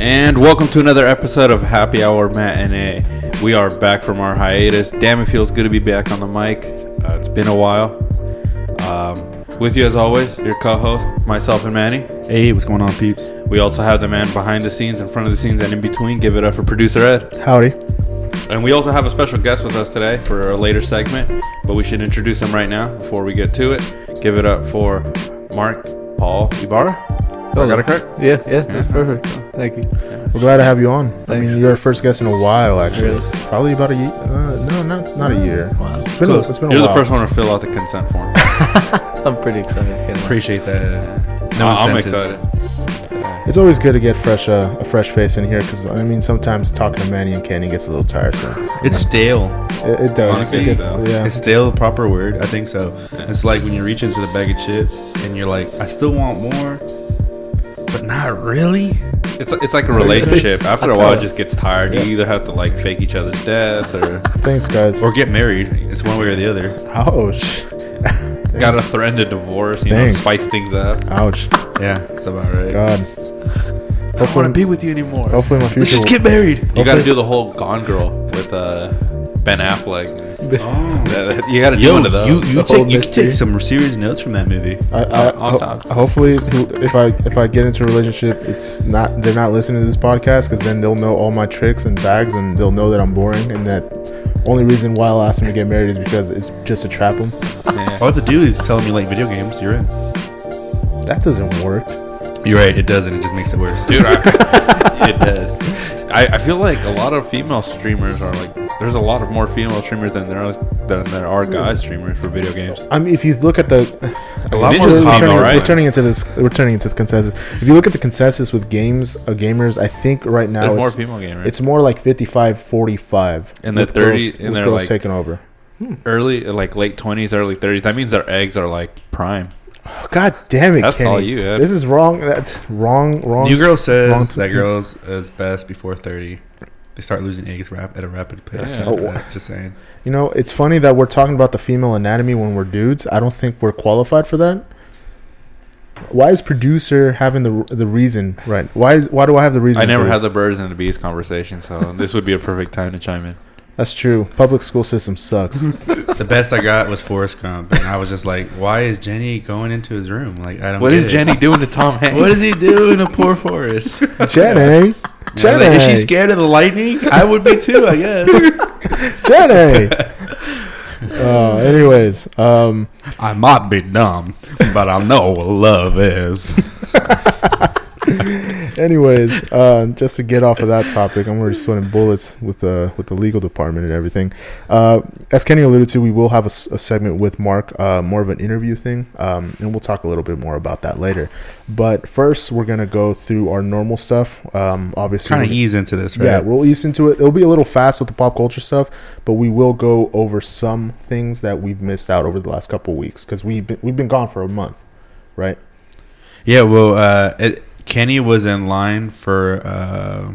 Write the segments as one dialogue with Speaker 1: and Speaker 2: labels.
Speaker 1: And welcome to another episode of Happy Hour Matinee. We are back from our hiatus. Damn, it feels good to be back on the mic. Uh, it's been a while. Um, with you, as always, your co host, myself and Manny.
Speaker 2: Hey, what's going on, peeps?
Speaker 1: We also have the man behind the scenes, in front of the scenes, and in between. Give it up for producer Ed.
Speaker 3: Howdy.
Speaker 1: And we also have a special guest with us today for a later segment, but we should introduce him right now before we get to it. Give it up for Mark Paul Ibarra. I got it correct?
Speaker 4: Yeah, yeah, that's perfect. Thank you.
Speaker 3: We're glad to have you on. I mean, you're our first guest in a while, actually.
Speaker 4: Really?
Speaker 3: Probably about a year. Uh, no, not not a year.
Speaker 4: Wow.
Speaker 3: It's been, a,
Speaker 4: Close.
Speaker 3: it's been a
Speaker 1: You're the first one to fill out the consent form.
Speaker 4: I'm pretty excited.
Speaker 2: Appreciate that. No
Speaker 1: I'm excited.
Speaker 3: It's always good to get fresh uh, a fresh face in here because I mean sometimes talking to Manny and Kenny gets a little tiresome.
Speaker 2: It's stale.
Speaker 3: It, it does.
Speaker 1: Honestly,
Speaker 3: It gets- yeah.
Speaker 2: It's stale, the proper word. I think so. It's like when you reach into the bag of chips and you're like, I still want more, but not really.
Speaker 1: It's it's like a relationship. After a while, it just gets tired. You either have to like fake each other's death or
Speaker 3: Thanks, guys.
Speaker 2: Or get married. It's one way or the other.
Speaker 3: Ouch.
Speaker 1: got to threaten a divorce. You
Speaker 3: Thanks.
Speaker 1: know, spice things up.
Speaker 3: Ouch.
Speaker 2: Yeah, that's about right.
Speaker 3: God.
Speaker 2: I don't want to be with you anymore.
Speaker 3: Hopefully my future.
Speaker 2: Let's just get married.
Speaker 1: You got to do the whole Gone Girl with uh, Ben Affleck.
Speaker 2: Oh.
Speaker 1: You got to do
Speaker 2: Yo,
Speaker 1: one of those.
Speaker 2: you, you,
Speaker 4: The
Speaker 2: take, you
Speaker 4: mystery.
Speaker 2: take some serious notes from that movie.
Speaker 3: I, I,
Speaker 1: on
Speaker 3: ho-
Speaker 1: top.
Speaker 3: hopefully, who- if I if I get into a relationship, it's not they're not listening to this podcast because then they'll know all my tricks and bags and they'll know that I'm boring and that only reason why I'll ask them to get married is because it's just to trap them.
Speaker 1: Yeah.
Speaker 2: All I have to do is tell them you like video games. You're in.
Speaker 3: That doesn't work.
Speaker 2: You're right. It doesn't. It just makes it worse.
Speaker 1: dude. I, it does. I, I feel like a lot of female streamers are like. There's a lot of more female streamers than there are than there are guy streamers for video games.
Speaker 3: I mean, if you look at the
Speaker 1: A lot
Speaker 3: we're,
Speaker 1: more
Speaker 3: we're turning,
Speaker 1: right?
Speaker 3: we're turning into this. We're turning into the consensus. If you look at the consensus with games, uh, gamers, I think right now
Speaker 1: There's more
Speaker 3: it's,
Speaker 1: female gamers.
Speaker 3: it's more like 55, 45.
Speaker 1: In the
Speaker 3: with
Speaker 1: 30s,
Speaker 3: girls,
Speaker 1: and they're
Speaker 3: girls
Speaker 1: like-
Speaker 3: taking over.
Speaker 1: early, like late twenties, early thirties. That means their eggs are like prime.
Speaker 3: God damn it,
Speaker 1: That's
Speaker 3: Kenny.
Speaker 1: all you, Ed.
Speaker 3: This is wrong. That's wrong. Wrong.
Speaker 2: New girl says
Speaker 3: wrong
Speaker 2: that girls is best before 30. They start losing eggs rap at a rapid pace.
Speaker 1: Yeah.
Speaker 3: Oh.
Speaker 2: that, Just saying.
Speaker 3: You know, it's funny that we're talking about the female anatomy when we're dudes. I don't think we're qualified for that. Why is producer having the the reason right? Why is why do I have the reason?
Speaker 1: I never had the birds and the bees conversation, so this would be a perfect time to chime in.
Speaker 3: That's true. Public school system sucks.
Speaker 2: The best I got was Forrest Gump, and I was just like, "Why is Jenny going into his room? Like, I don't."
Speaker 1: What
Speaker 2: get
Speaker 1: is
Speaker 2: it.
Speaker 1: Jenny doing to Tom Hanks?
Speaker 2: What is he doing to poor Forrest?
Speaker 3: Jenny, Jenny,
Speaker 2: like, is she scared of the lightning? I would be too, I guess.
Speaker 3: Jenny. uh, anyways, um,
Speaker 2: I might be dumb, but I know what love is.
Speaker 3: anyways, uh, just to get off of that topic, I'm already sweating bullets with the with the legal department and everything. Uh, as Kenny alluded to, we will have a segment with Mark, uh, more of an interview thing, um, and we'll talk a little bit more about that later. But first, we're gonna go through our normal stuff. Um, obviously,
Speaker 2: to
Speaker 3: we're-
Speaker 2: ease into this, right?
Speaker 3: Yeah, we'll ease into it. It'll be a little fast with the pop culture stuff, but we will go over some things that we've missed out over the last couple weeks because we've been, we've been gone for a month, right?
Speaker 2: Yeah, well, uh, it, Kenny was in line for. Uh,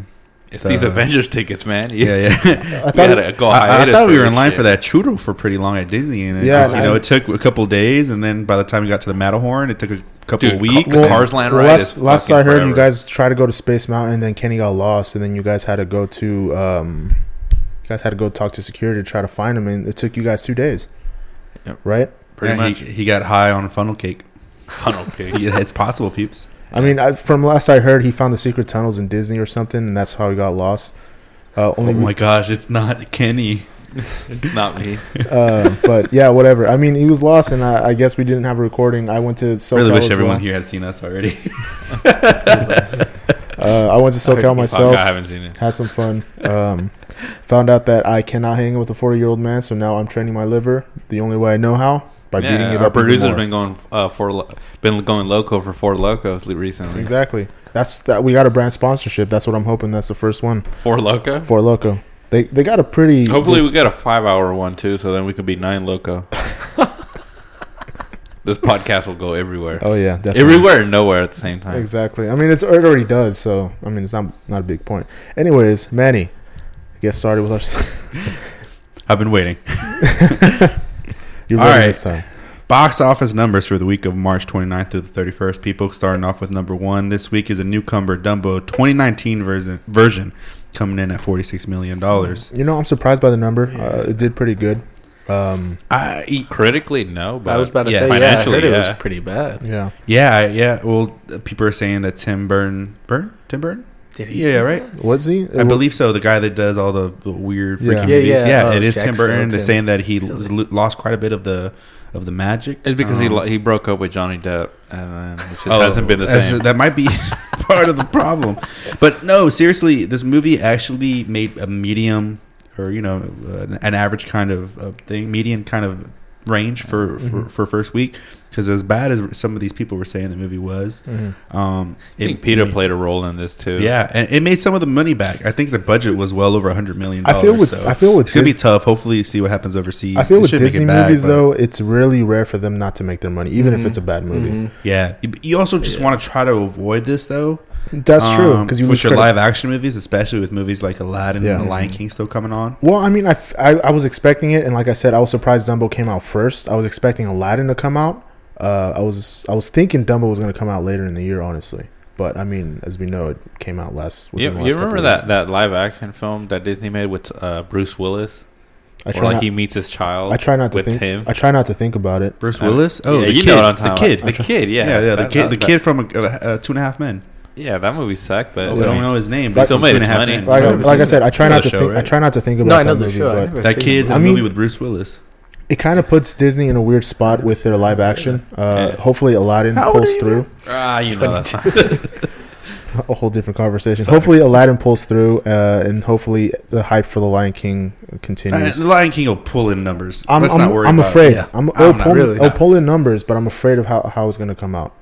Speaker 1: It's
Speaker 2: The-
Speaker 1: these Avengers tickets, man.
Speaker 2: yeah, yeah.
Speaker 3: I thought
Speaker 1: gotta
Speaker 2: I, I thought we were in line
Speaker 1: shit.
Speaker 2: for that churro for pretty long at Disney, and it
Speaker 3: Yeah,
Speaker 2: you know,
Speaker 3: I-
Speaker 2: it took a couple days, and then by the time we got to the Matterhorn, it took a couple
Speaker 1: Dude,
Speaker 2: of weeks.
Speaker 1: Well, Cars Land
Speaker 3: Well,
Speaker 1: ride
Speaker 3: last
Speaker 1: is
Speaker 3: last I heard,
Speaker 1: forever.
Speaker 3: you guys tried to go to Space Mountain, and then Kenny got lost, and then you guys had to go to um, you guys had to go talk to security to try to find him, and it took you guys two days,
Speaker 1: Yep.
Speaker 3: right?
Speaker 1: pretty
Speaker 2: yeah,
Speaker 1: much
Speaker 2: He, he got high on funnel cake.
Speaker 1: funnel cake.
Speaker 2: Yeah, it's possible, peeps.
Speaker 3: I mean, I, from last I heard, he found the secret tunnels in Disney or something, and that's how he got lost. Uh,
Speaker 2: Oh
Speaker 3: only
Speaker 2: my gosh, it's not Kenny.
Speaker 1: It's not me.
Speaker 3: uh, but yeah, whatever. I mean, he was lost, and I, I guess we didn't have a recording. I went to SoCal
Speaker 2: really wish everyone
Speaker 3: well.
Speaker 2: here had seen us already.
Speaker 3: Uh, I went to SoCal
Speaker 1: Fuck,
Speaker 3: myself.
Speaker 1: I haven't seen it.
Speaker 3: Had some fun. Um, found out that I cannot hang with a forty-year-old man, so now I'm training my liver the only way I know how by beating it
Speaker 1: our
Speaker 3: up.
Speaker 1: producer's
Speaker 3: more.
Speaker 1: been going uh, for been going loco for Four Lokos recently.
Speaker 3: exactly. That's that. We got a brand sponsorship. That's what I'm hoping. That's the first one
Speaker 1: Four Loko.
Speaker 3: for Loco. They they got a pretty.
Speaker 1: Hopefully, we got a five hour one too, so then we could be nine loco. this podcast will go everywhere,
Speaker 3: Oh yeah, definitely.
Speaker 1: everywhere and nowhere at the same time.
Speaker 3: Exactly. I mean, it's it already does. So I mean, it's not not a big point. Anyways, Manny, get started with our.
Speaker 2: I've been waiting.
Speaker 3: You're
Speaker 2: All
Speaker 3: ready
Speaker 2: right.
Speaker 3: this time.
Speaker 2: Box office numbers for the week of March 29th through the 31st. People starting off with number one this week is a newcomer Dumbo 2019 version, version coming in at 46 million dollars.
Speaker 3: You know, I'm surprised by the number. Uh, it did pretty good. Um,
Speaker 2: I
Speaker 1: Critically, no, but
Speaker 4: I was about to
Speaker 2: yeah,
Speaker 4: say, yeah, I
Speaker 1: financially,
Speaker 4: heard it
Speaker 1: yeah.
Speaker 4: was pretty bad.
Speaker 3: yeah.
Speaker 2: yeah yeah. Well, people are saying that Tim Burton, Burton, Tim Burton.
Speaker 4: Did he?
Speaker 2: Yeah, right.
Speaker 3: Was he?
Speaker 2: I believe so. The guy that does all the, the weird freaking
Speaker 3: Yeah,
Speaker 2: movies.
Speaker 4: yeah,
Speaker 2: Yeah,
Speaker 4: uh,
Speaker 2: it is
Speaker 4: Jack
Speaker 2: Tim Burton. They're
Speaker 4: Skellington.
Speaker 2: saying that he lo- lost quite a bit of the of the magic.
Speaker 1: it's because he
Speaker 2: Um,
Speaker 1: lo- he broke up with Johnny Depp, and then, which just
Speaker 2: Oh,
Speaker 1: hasn't been the
Speaker 2: that's-
Speaker 1: same.
Speaker 2: That might be part of the problem. But no, seriously, this movie actually made a medium or you know uh, an average kind of uh, thing, median kind of range for for,
Speaker 3: Mhm.
Speaker 2: for first week. Because as bad as some of these people were saying the movie was,
Speaker 3: Mhm.
Speaker 2: um,
Speaker 1: I think Peter played a role in this too.
Speaker 2: Yeah, and it made some of the money back. I think the budget was well over a hundred million.
Speaker 3: I feel with
Speaker 2: so
Speaker 3: I feel with
Speaker 2: it's gonna be tough. Hopefully, see what happens overseas.
Speaker 3: I feel
Speaker 2: It
Speaker 3: with
Speaker 2: should make it
Speaker 3: Disney
Speaker 2: back,
Speaker 3: movies
Speaker 2: but-
Speaker 3: though, it's really rare for them not to make their money, even if
Speaker 4: Mhm.
Speaker 3: it's a bad movie.
Speaker 4: Mhm.
Speaker 2: Yeah, You- you also just want to try to avoid this though.
Speaker 3: That's true
Speaker 2: Um,
Speaker 3: because you
Speaker 2: with your
Speaker 3: credit-
Speaker 2: live action movies, especially with movies like Aladdin
Speaker 3: Yeah.
Speaker 2: and The Lion King still coming on.
Speaker 3: Well, I mean, I I was expecting it, and like I said, I was surprised Dumbo came out first. I was expecting Aladdin to come out. Uh, I was I was thinking Dumbo was going to come out later in the year, honestly. But I mean, as we know, it came out last.
Speaker 1: You, you remember that,
Speaker 3: weeks.
Speaker 1: that live action film that Disney made with uh, Bruce Willis,
Speaker 3: I
Speaker 1: where
Speaker 3: try
Speaker 1: like
Speaker 3: not,
Speaker 1: he meets his child.
Speaker 3: I try not to
Speaker 1: with
Speaker 3: think.
Speaker 1: him.
Speaker 3: I try not to think about it.
Speaker 2: Bruce Willis. Oh,
Speaker 1: yeah,
Speaker 2: the
Speaker 1: you
Speaker 2: kid.
Speaker 1: know what I'm talking
Speaker 2: the kid.
Speaker 1: about. The kid, yeah,
Speaker 2: yeah, yeah. The
Speaker 1: That-
Speaker 2: kid.
Speaker 1: that-
Speaker 2: the
Speaker 1: that-
Speaker 2: kid from uh, uh, Two and a Half Men.
Speaker 1: Yeah, that movie sucked, but
Speaker 2: I don't know his name. But
Speaker 1: Still
Speaker 2: from
Speaker 1: made
Speaker 2: Two
Speaker 1: its money.
Speaker 3: Like, I- like I said, I try not to
Speaker 2: show,
Speaker 3: think. I
Speaker 2: right?
Speaker 3: try not to think about
Speaker 4: No, I
Speaker 3: that
Speaker 4: know the
Speaker 3: movie,
Speaker 4: show. I
Speaker 3: but
Speaker 4: never
Speaker 2: That
Speaker 4: seen
Speaker 2: kid's
Speaker 4: it.
Speaker 2: in
Speaker 3: I mean-
Speaker 2: movie with Bruce Willis.
Speaker 3: it kind of puts Disney in a weird spot with their live action. Uh,
Speaker 1: Yeah.
Speaker 3: Hopefully, Aladdin
Speaker 2: How old
Speaker 3: pulls
Speaker 2: are you,
Speaker 3: through.
Speaker 1: ah, you know that's not,
Speaker 3: A whole different conversation. Hopefully, Aladdin pulls through, uh, and hopefully, the hype for the Lion King
Speaker 2: Uh,
Speaker 3: continues.
Speaker 2: the Lion King will pull in numbers.
Speaker 3: I'm,
Speaker 2: Let's
Speaker 3: I'm,
Speaker 2: not worry.
Speaker 3: I'm
Speaker 2: about
Speaker 3: afraid.
Speaker 2: It.
Speaker 4: Yeah.
Speaker 3: I'm,
Speaker 2: I'm
Speaker 3: it'll,
Speaker 2: not
Speaker 3: pull,
Speaker 4: really.
Speaker 3: it'll pull in numbers, but I'm afraid of how, how it's going to come out.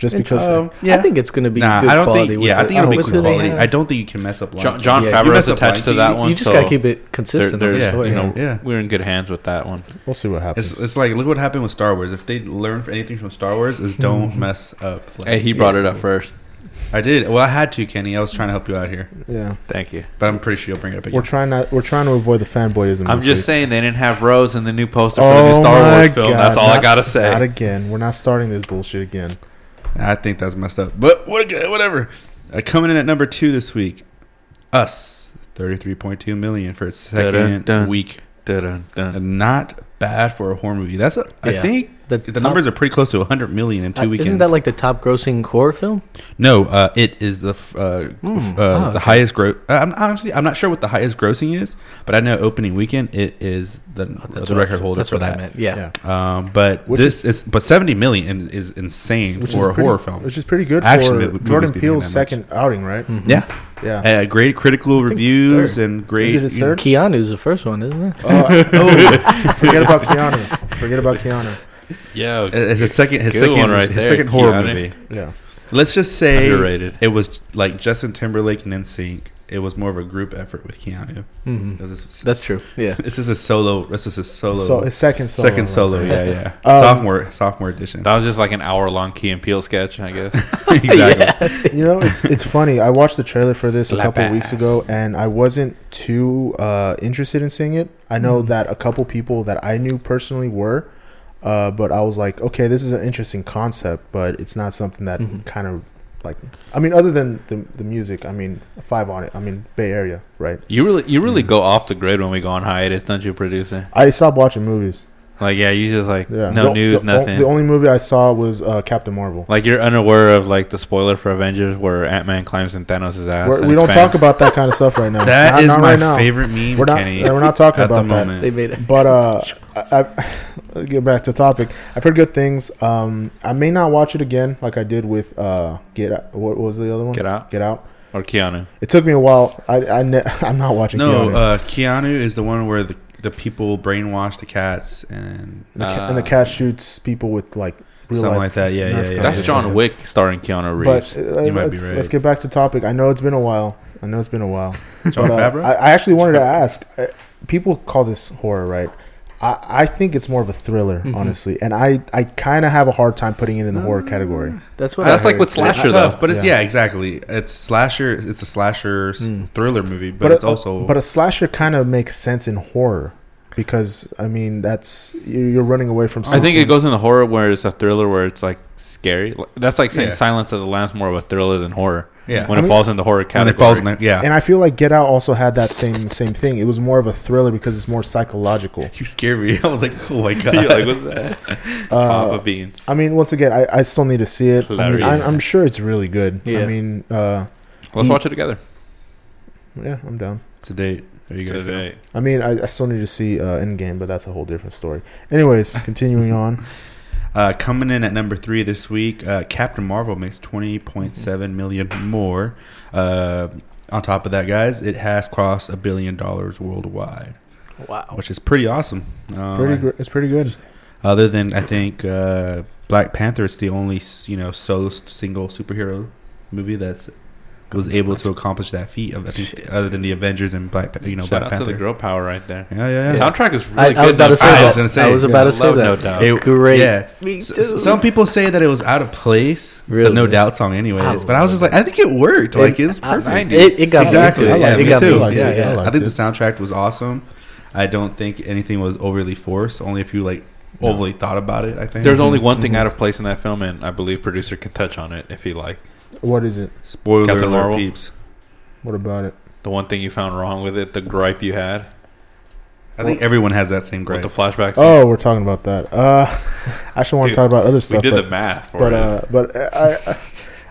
Speaker 3: Just because.
Speaker 2: Um,
Speaker 4: I think it's going to be
Speaker 2: Nah,
Speaker 4: good
Speaker 2: I don't
Speaker 4: quality.
Speaker 2: think.
Speaker 4: with
Speaker 2: Yeah, I think it'll be good quality. I don't think you can mess up. Lion
Speaker 1: John,
Speaker 2: King.
Speaker 1: John
Speaker 4: Yeah, you
Speaker 1: Favreau's
Speaker 2: mess up
Speaker 1: attached to that
Speaker 2: King,
Speaker 1: one.
Speaker 4: You just
Speaker 1: so
Speaker 4: got to keep it consistent.
Speaker 1: they're,
Speaker 4: on the
Speaker 2: Yeah,
Speaker 1: you know,
Speaker 2: Yeah.
Speaker 1: we're in good hands with that one.
Speaker 3: we'll see what happens.
Speaker 2: It's, it's like look what happened with Star Wars. If they learn anything from Star Wars, is don't mess up. Like,
Speaker 1: Hey, he brought
Speaker 4: Yeah.
Speaker 1: it up first.
Speaker 2: I did. Well, I had to, Kenny. I was trying to help you out here,
Speaker 3: yeah.
Speaker 1: Thank you.
Speaker 2: but I'm pretty sure you'll bring it up
Speaker 3: We're trying not. We're trying to avoid the fanboyism.
Speaker 1: I'm just
Speaker 3: week.
Speaker 1: saying they didn't have Rose in the new poster for the
Speaker 3: Oh
Speaker 1: new Star Wars film. That's
Speaker 3: God,
Speaker 1: all I gotta say.
Speaker 3: Not again. We're not starting this bullshit again.
Speaker 2: I think that's messed up. But what? Whatever. Uh, coming in at number two this week, Us, thirty-three point two million for its second
Speaker 1: Dun-dun-dun.
Speaker 2: week.
Speaker 1: Dun, dun.
Speaker 2: Not bad for a horror movie. That's a, I
Speaker 4: Yeah.
Speaker 2: think
Speaker 4: The,
Speaker 2: the
Speaker 4: top-
Speaker 2: numbers are pretty close to 100 million in two
Speaker 4: uh,
Speaker 2: weekends.
Speaker 4: Isn't that like the top grossing horror film?
Speaker 2: no, uh, it is the f- uh,
Speaker 4: Hmm.
Speaker 2: f- uh,
Speaker 4: Oh,
Speaker 2: the
Speaker 4: okay.
Speaker 2: highest gross. I'm honestly I'm not sure what the highest grossing is, but I know opening weekend it is the,
Speaker 4: Oh, that's
Speaker 2: the
Speaker 4: what-
Speaker 2: record holder
Speaker 4: That's
Speaker 2: for
Speaker 4: what I
Speaker 2: that.
Speaker 4: meant. Yeah.
Speaker 2: Um, but
Speaker 3: Which
Speaker 2: this is, but 70 million is insane
Speaker 3: Which
Speaker 2: for
Speaker 3: is
Speaker 2: a
Speaker 3: pretty,
Speaker 2: horror film.
Speaker 3: Which is pretty good
Speaker 2: Action
Speaker 3: for
Speaker 2: mov- movies
Speaker 3: Jordan
Speaker 2: being
Speaker 3: Peele's
Speaker 2: that much.
Speaker 3: second outing, right?
Speaker 2: Yeah,
Speaker 3: Yeah.
Speaker 2: uh, great critical reviews and great.
Speaker 3: Is it his
Speaker 2: you know-
Speaker 3: third?
Speaker 4: Keanu's the first one, isn't it?
Speaker 3: Oh, oh, forget about Keanu. Forget about Keanu.
Speaker 1: Yeah,
Speaker 2: It's his second, his
Speaker 1: good
Speaker 2: second,
Speaker 1: one right
Speaker 2: his
Speaker 1: there,
Speaker 2: second horror
Speaker 1: Keanu.
Speaker 2: movie.
Speaker 3: Yeah.
Speaker 2: Let's just say
Speaker 1: Underrated.
Speaker 2: it was like Justin Timberlake and NSYNC. It was more of a group effort with Keanu.
Speaker 4: hmm
Speaker 2: This
Speaker 4: That's true. Yeah.
Speaker 2: this is a solo. This is a solo.
Speaker 3: So his second solo.
Speaker 2: second
Speaker 3: right?
Speaker 2: solo. Yeah, yeah.
Speaker 3: Um,
Speaker 2: sophomore, sophomore edition.
Speaker 1: that was just like an hour long Key and Peele sketch, I guess.
Speaker 2: exactly.
Speaker 3: You know, it's it's funny. I watched the trailer for this
Speaker 1: Slap
Speaker 3: a couple
Speaker 1: ass.
Speaker 3: weeks ago, and I wasn't too uh, interested in seeing it. I know
Speaker 4: Mhm.
Speaker 3: that a couple people that I knew personally were, uh, but I was like, okay, this is an interesting concept, but it's not something that
Speaker 4: Mhm.
Speaker 3: kind of like. I mean, other than the the music, I mean, five on it. I mean, Bay Area, right?
Speaker 1: You really, you really mm-hmm. go off the grid when we go on hiatus, don't you, producer?
Speaker 3: I stop watching movies.
Speaker 1: Like, yeah, you just like
Speaker 3: Yeah,
Speaker 1: no
Speaker 3: The-
Speaker 1: news,
Speaker 3: the,
Speaker 1: nothing.
Speaker 3: The only movie I saw was uh, Captain Marvel.
Speaker 1: like you're unaware of like the spoiler for Avengers where Ant Man climbs in Thanos' ass.
Speaker 3: We're,
Speaker 1: and
Speaker 3: we don't talk about that kind of stuff right now.
Speaker 2: That
Speaker 3: Not-
Speaker 2: is
Speaker 3: not
Speaker 2: my
Speaker 3: right now.
Speaker 2: favorite meme,
Speaker 3: We're not.
Speaker 2: Kenny.
Speaker 3: yeah, we're not talking
Speaker 2: at the
Speaker 3: about that.
Speaker 4: They made it.
Speaker 3: But uh, I, I, get back to topic. I've heard good things. Um, I may not watch it again, like I did with uh, Get Out. What was the other one?
Speaker 1: Get Out
Speaker 3: Get Out.
Speaker 1: or Keanu.
Speaker 3: It took me a while. I, I ne- I'm not watching.
Speaker 2: No,
Speaker 3: Keanu.
Speaker 2: uh, Keanu is the one where the the people brainwash the cats and
Speaker 3: and, the ca-
Speaker 1: uh,
Speaker 3: and the cat shoots people with like real
Speaker 2: Something
Speaker 3: life
Speaker 2: like that. Yeah,
Speaker 3: Nerf
Speaker 2: yeah, yeah,
Speaker 3: or
Speaker 1: That's
Speaker 2: yeah.
Speaker 1: John
Speaker 3: something.
Speaker 1: Wick starring Keanu Reeves.
Speaker 3: But uh,
Speaker 2: You might be
Speaker 3: let's,
Speaker 2: right.
Speaker 3: let's get back to topic. I know it's been a while. I know it's been a while.
Speaker 2: John
Speaker 3: But, uh,
Speaker 2: Favreau.
Speaker 3: I, I actually wanted to ask. Uh, people call this horror, right? I, I think it's more of a thriller,
Speaker 4: Mhm.
Speaker 3: honestly, and I, I kind of have a hard time putting it in the horror category.
Speaker 4: That's what.
Speaker 1: That's
Speaker 4: I
Speaker 1: like
Speaker 4: heard.
Speaker 1: with
Speaker 2: It's
Speaker 1: slasher
Speaker 2: tough,
Speaker 1: though.
Speaker 2: but it's
Speaker 3: Yeah.
Speaker 2: yeah. exactly. It's slasher. It's a slasher
Speaker 3: Mm.
Speaker 2: thriller movie, but,
Speaker 3: But
Speaker 2: it's
Speaker 3: a-
Speaker 2: also
Speaker 3: but a slasher kind of makes sense in horror because I mean that's you're you're running away from.
Speaker 1: I think it goes in the horror where it's a thriller where it's like scary. That's like saying
Speaker 2: Yeah.
Speaker 1: Silence of the Lambs more of a thriller than horror.
Speaker 2: Yeah.
Speaker 1: When
Speaker 3: I
Speaker 1: it
Speaker 3: mean-
Speaker 1: falls in the horror
Speaker 2: When
Speaker 1: category.
Speaker 2: it falls in there, yeah.
Speaker 3: And I feel like Get Out also had that same same thing. It was more of a thriller because it's more psychological.
Speaker 2: you scared me. I was like, oh my god.
Speaker 1: You're like, what's that?
Speaker 3: Uh,
Speaker 1: beans.
Speaker 3: I mean, once again, I, I still need to see it. I mean,
Speaker 1: Hilarious.
Speaker 3: I'm, I'm sure it's really good.
Speaker 4: Yeah.
Speaker 3: I mean, uh,
Speaker 1: Let's
Speaker 3: he-
Speaker 1: watch it together.
Speaker 3: yeah, I'm down.
Speaker 2: it's a date. There you guys go.
Speaker 1: Today.
Speaker 3: I mean, I, I still need to see uh, Endgame, but that's a whole different story. Anyways, continuing on.
Speaker 2: Uh, coming in at number three this week, uh, Captain Marvel makes twenty point seven million more. Uh, on top of that, guys, it has crossed a billion dollars worldwide,
Speaker 4: Wow.
Speaker 2: which is pretty awesome. Um,
Speaker 3: Pretty, gr- it's pretty good.
Speaker 2: Other than I think uh, Black Panther, it's the only you know solo single superhero movie that's was able to accomplish that feat. Of I think
Speaker 4: Shit.
Speaker 2: other than the Avengers and Black you know
Speaker 1: Shout
Speaker 2: Black
Speaker 1: out
Speaker 2: Panther.
Speaker 1: to the girl power right there.
Speaker 2: Yeah, yeah,
Speaker 1: The
Speaker 2: yeah.
Speaker 1: soundtrack is
Speaker 4: I,
Speaker 1: really
Speaker 4: I was
Speaker 1: good.
Speaker 4: about to
Speaker 1: though.
Speaker 4: say
Speaker 2: I
Speaker 4: that.
Speaker 2: was gonna say,
Speaker 4: I was
Speaker 1: yeah,
Speaker 4: about
Speaker 1: I
Speaker 4: to say
Speaker 1: love
Speaker 4: that.
Speaker 1: No Doubt.
Speaker 2: It-
Speaker 4: Great.
Speaker 2: Yeah.
Speaker 4: Me
Speaker 2: S-
Speaker 4: too.
Speaker 2: some people say that it was out of place, the
Speaker 4: Really?
Speaker 2: No Doubt song, anyways.
Speaker 4: I
Speaker 2: but I was just like, I think it worked. Like, it's
Speaker 1: I-
Speaker 2: perfect.
Speaker 1: I-
Speaker 4: It, it got
Speaker 2: exactly.
Speaker 4: me. too.
Speaker 2: Yeah,
Speaker 4: it
Speaker 2: me
Speaker 4: got
Speaker 2: too.
Speaker 4: me.
Speaker 3: like
Speaker 4: Yeah,
Speaker 3: it.
Speaker 4: yeah.
Speaker 3: I like
Speaker 2: I think
Speaker 3: it.
Speaker 2: the soundtrack was awesome. I don't think anything was overly forced. Only if you like overly thought about it. I think
Speaker 1: There's only one thing
Speaker 3: Mhm.
Speaker 1: out of place in that film, and I believe producer can touch on it if he like.
Speaker 3: What is it?
Speaker 2: spoiler
Speaker 1: Captain
Speaker 2: alert,
Speaker 1: Marvel.
Speaker 2: peeps.
Speaker 3: What about it?
Speaker 1: The one thing you found wrong with it, the gripe you had
Speaker 2: I think everyone has that same gripe.
Speaker 1: with the flashbacks. Oh,
Speaker 3: Oh, we're talking about that. Uh, I actually want
Speaker 1: Dude,
Speaker 3: to talk about other stuff.
Speaker 1: we
Speaker 3: stuff.
Speaker 1: did
Speaker 3: but,
Speaker 1: the math for
Speaker 3: but
Speaker 1: it.
Speaker 3: uh, but I,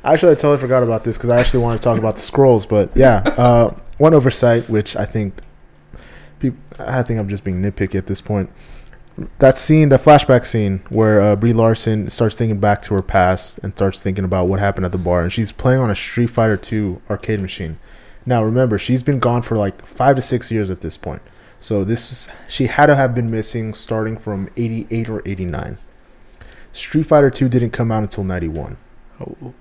Speaker 3: I actually I totally forgot about this because I actually want to talk about the Skrulls. But yeah, uh, one oversight which I think, peop I think I'm just being nitpicky at this point. That scene, that flashback scene where uh, Brie Larson starts thinking back to her past and starts thinking about what happened at the bar, and she's playing on a Street Fighter Two arcade machine. Now remember, she's been gone for like five to six years at this point. So this is, she had to have been missing starting from 88 or 89. Street Fighter 2 didn't come out until 91.
Speaker 4: Oh,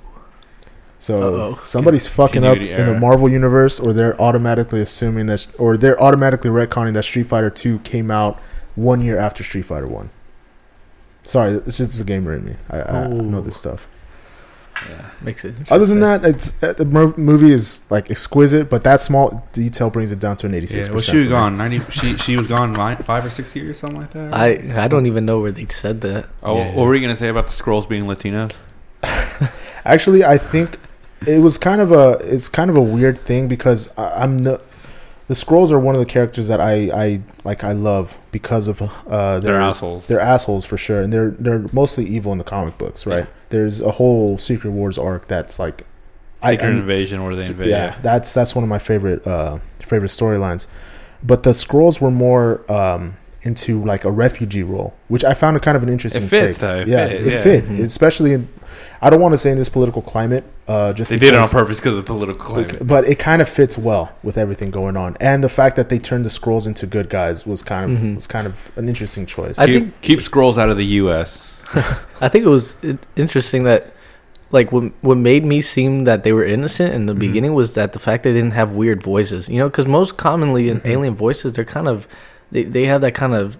Speaker 3: So
Speaker 4: Uh-oh.
Speaker 3: somebody's fucking up
Speaker 1: Continuity
Speaker 3: in the. Marvel universe or they're automatically assuming that or they're automatically retconning that Street Fighter 2 came out 1 year after Street Fighter 1. Sorry, it's just the gamer in me. I, I, I know this stuff.
Speaker 1: yeah.
Speaker 4: Makes it.
Speaker 3: Other than that, it's uh, the mo- movie is like exquisite, but that small detail brings it down to an 86%.
Speaker 2: yeah, well, she was gone. Ninety. She she was gone nine, five or six years, something like that.
Speaker 4: I I don't even know where they said that.
Speaker 1: Oh,
Speaker 2: Yeah.
Speaker 1: what were you gonna say about the Skrulls being Latinos?
Speaker 3: Actually, I think it was kind of a it's kind of a weird thing because I, I'm no, the Skrulls are one of the characters that I I like I love because of uh
Speaker 1: They're
Speaker 3: their
Speaker 1: assholes.
Speaker 3: they're assholes for sure and they're they're mostly evil in the comic books right.
Speaker 1: Yeah.
Speaker 3: There's a whole Secret Wars arc that's like
Speaker 1: Secret
Speaker 3: I-
Speaker 1: invasion where they invade.
Speaker 3: yeah, that's that's one of my favorite uh favorite storylines. But the Skrulls were more um into like a refugee role, which I found kind of an interesting
Speaker 1: It fits,
Speaker 3: take.
Speaker 1: though. It
Speaker 3: yeah,
Speaker 1: fit,
Speaker 3: it
Speaker 1: yeah.
Speaker 3: fit,
Speaker 4: Mhm.
Speaker 3: especially in. I don't want to say in this political climate, uh, just
Speaker 1: They did it on purpose because of the political climate.
Speaker 3: but it kind of fits well with everything going on, and the fact that they turned the Skrulls into good guys was kind of
Speaker 4: Mhm.
Speaker 3: was kind of an interesting choice.
Speaker 4: I
Speaker 1: keep,
Speaker 4: think-
Speaker 1: keep Skrulls out of the U.S.
Speaker 4: I think it was interesting that, like, what what made me seem that they were innocent in the
Speaker 3: Mhm.
Speaker 4: beginning was that the fact they didn't have weird voices. You know, because most commonly in
Speaker 3: Mhm.
Speaker 4: alien voices, they're kind of they they have that kind of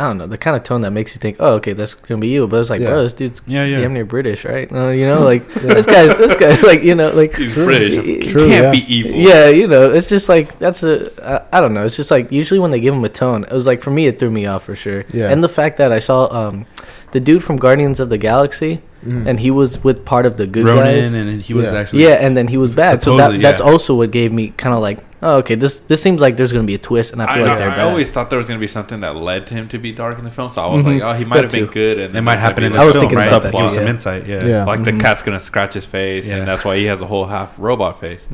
Speaker 4: I don't know the kind of tone that makes you think, oh, okay, that's gonna be you. But it's like,
Speaker 3: Yeah.
Speaker 4: bro, this dude's
Speaker 2: yeah, yeah.
Speaker 4: damn near British, right? Uh, you know, like this guy's this guy's like you know like
Speaker 1: He's
Speaker 3: True.
Speaker 1: British.
Speaker 4: True,
Speaker 1: He
Speaker 3: True,
Speaker 1: can't
Speaker 3: yeah.
Speaker 1: be evil.
Speaker 4: Yeah, you know, it's just like that's a I, I don't know. It's just like usually when they give him a tone, it was like for me it threw me off for sure.
Speaker 3: Yeah.
Speaker 4: And the fact that I saw um the dude from Guardians of the Galaxy
Speaker 3: Mm.
Speaker 4: and he was with part of the good
Speaker 2: Ronan,
Speaker 4: guys.
Speaker 2: and he was
Speaker 3: Yeah.
Speaker 2: actually
Speaker 4: Yeah, and then he was bad. So that that's
Speaker 2: yeah.
Speaker 4: also what gave me kind of like, oh, okay, this this seems like there's gonna be a twist, and I
Speaker 1: I,
Speaker 4: feel like they're
Speaker 1: I,
Speaker 4: bad.
Speaker 1: always thought there was going to be something that led to him to be dark in the film. So I was
Speaker 4: Mhm.
Speaker 1: like, oh, he might
Speaker 4: That
Speaker 1: have been good. And
Speaker 2: It might happen in
Speaker 1: be
Speaker 2: this
Speaker 4: I was
Speaker 2: film,
Speaker 4: thinking
Speaker 2: right?
Speaker 4: about that,
Speaker 2: Give us some insight. Yeah.
Speaker 3: Yeah.
Speaker 1: Like
Speaker 4: Mhm.
Speaker 1: the cat's going to scratch his face,
Speaker 2: Yeah.
Speaker 1: and that's why he has a whole half robot face.